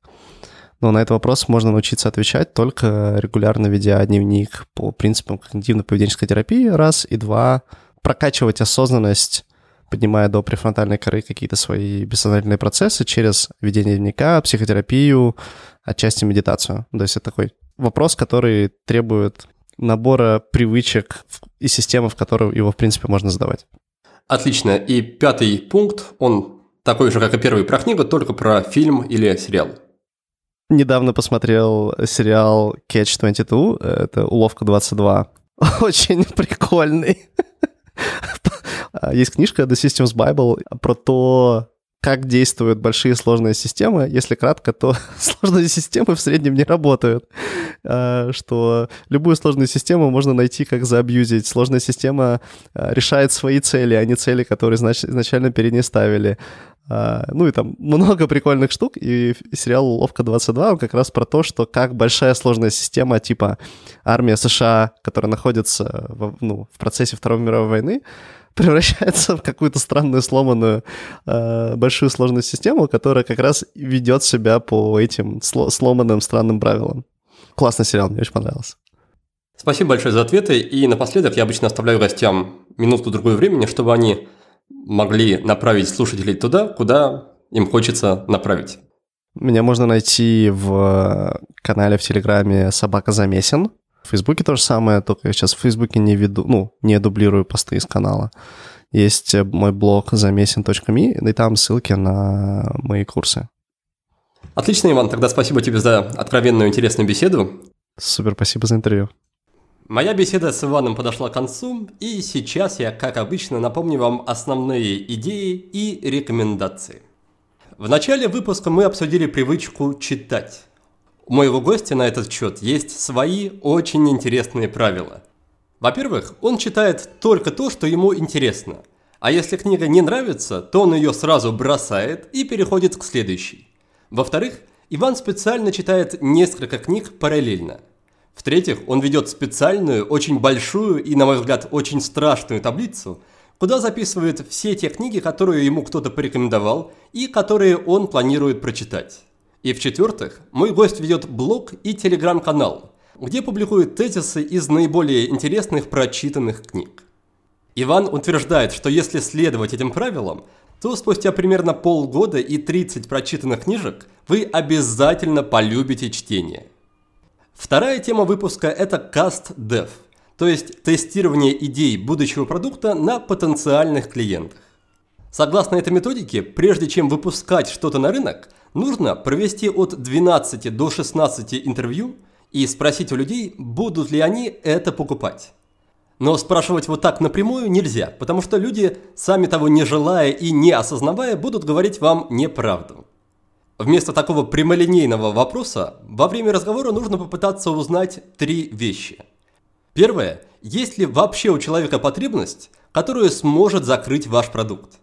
Но на этот вопрос можно научиться отвечать только регулярно ведя дневник по принципам когнитивно-поведенческой терапии, раз, и два, прокачивать осознанность, поднимая до префронтальной коры какие-то свои бессознательные процессы через ведение дневника, психотерапию, отчасти медитацию. То есть это такой вопрос, который требует набора привычек и системы, в которую его, в принципе, можно задавать. Отлично. И пятый пункт, он такой же, как и первый про книгу, только про фильм или сериал. Недавно посмотрел сериал Catch 22, это «Уловка 22». Очень прикольный. Есть книжка The Systems Bible про то, как действуют большие сложные системы. Если кратко, то сложные системы в среднем не работают. А, что любую сложную систему можно найти, как заабьюзить. Сложная система а, решает свои цели, а не цели, которые изначально перед ней ставили. А, ну и там много прикольных штук, и сериал «Ловка 22» он как раз про то, что как большая сложная система типа армия США, которая находится в, ну, в процессе Второй мировой войны, превращается в какую-то странную сломанную э, большую сложную систему, которая как раз ведет себя по этим сло- сломанным странным правилам. Классный сериал, мне очень понравился. Спасибо большое за ответы. И напоследок я обычно оставляю гостям минутку-другую времени, чтобы они могли направить слушателей туда, куда им хочется направить. Меня можно найти в канале в Телеграме «Собака Замесен». В Фейсбуке то же самое, только я сейчас в Фейсбуке не веду, ну, не дублирую посты из канала. Есть мой блог замесен.ми, и там ссылки на мои курсы. Отлично, Иван, тогда спасибо тебе за откровенную интересную беседу. Супер, спасибо за интервью. Моя беседа с Иваном подошла к концу, и сейчас я, как обычно, напомню вам основные идеи и рекомендации. В начале выпуска мы обсудили привычку читать. У моего гостя на этот счет есть свои очень интересные правила. Во-первых, он читает только то, что ему интересно. А если книга не нравится, то он ее сразу бросает и переходит к следующей. Во-вторых, Иван специально читает несколько книг параллельно. В-третьих, он ведет специальную, очень большую и, на мой взгляд, очень страшную таблицу, куда записывает все те книги, которые ему кто-то порекомендовал и которые он планирует прочитать. И в-четвертых, мой гость ведет блог и телеграм-канал, где публикует тезисы из наиболее интересных прочитанных книг. Иван утверждает, что если следовать этим правилам, то спустя примерно полгода и 30 прочитанных книжек вы обязательно полюбите чтение. Вторая тема выпуска – это Cast Dev, то есть тестирование идей будущего продукта на потенциальных клиентах. Согласно этой методике, прежде чем выпускать что-то на рынок, нужно провести от 12 до 16 интервью – и спросить у людей, будут ли они это покупать. Но спрашивать вот так напрямую нельзя, потому что люди, сами того не желая и не осознавая, будут говорить вам неправду. Вместо такого прямолинейного вопроса во время разговора нужно попытаться узнать три вещи. Первое. Есть ли вообще у человека потребность, которая сможет закрыть ваш продукт?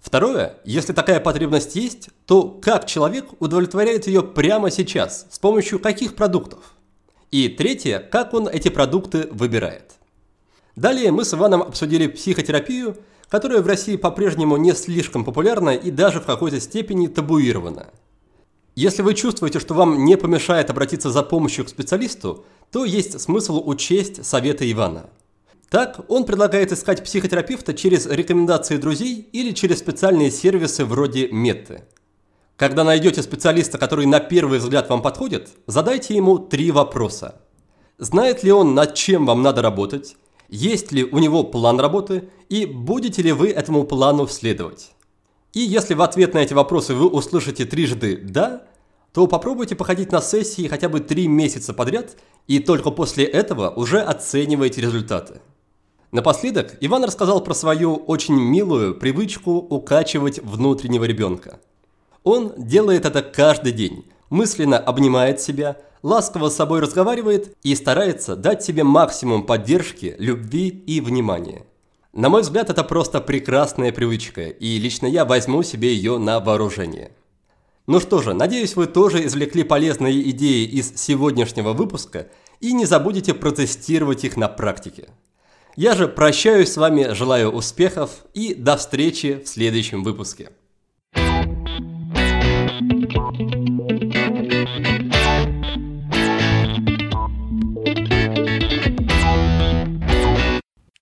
Второе. Если такая потребность есть, то как человек удовлетворяет ее прямо сейчас, с помощью каких продуктов? И третье, как он эти продукты выбирает. Далее мы с Иваном обсудили психотерапию, которая в России по-прежнему не слишком популярна и даже в какой-то степени табуирована. Если вы чувствуете, что вам не помешает обратиться за помощью к специалисту, то есть смысл учесть советы Ивана. Так, он предлагает искать психотерапевта через рекомендации друзей или через специальные сервисы вроде Меты – когда найдете специалиста, который на первый взгляд вам подходит, задайте ему три вопроса. Знает ли он, над чем вам надо работать? Есть ли у него план работы? И будете ли вы этому плану следовать? И если в ответ на эти вопросы вы услышите трижды «да», то попробуйте походить на сессии хотя бы три месяца подряд, и только после этого уже оценивайте результаты. Напоследок Иван рассказал про свою очень милую привычку укачивать внутреннего ребенка – он делает это каждый день, мысленно обнимает себя, ласково с собой разговаривает и старается дать себе максимум поддержки, любви и внимания. На мой взгляд, это просто прекрасная привычка, и лично я возьму себе ее на вооружение. Ну что же, надеюсь, вы тоже извлекли полезные идеи из сегодняшнего выпуска и не забудете протестировать их на практике. Я же прощаюсь с вами, желаю успехов и до встречи в следующем выпуске.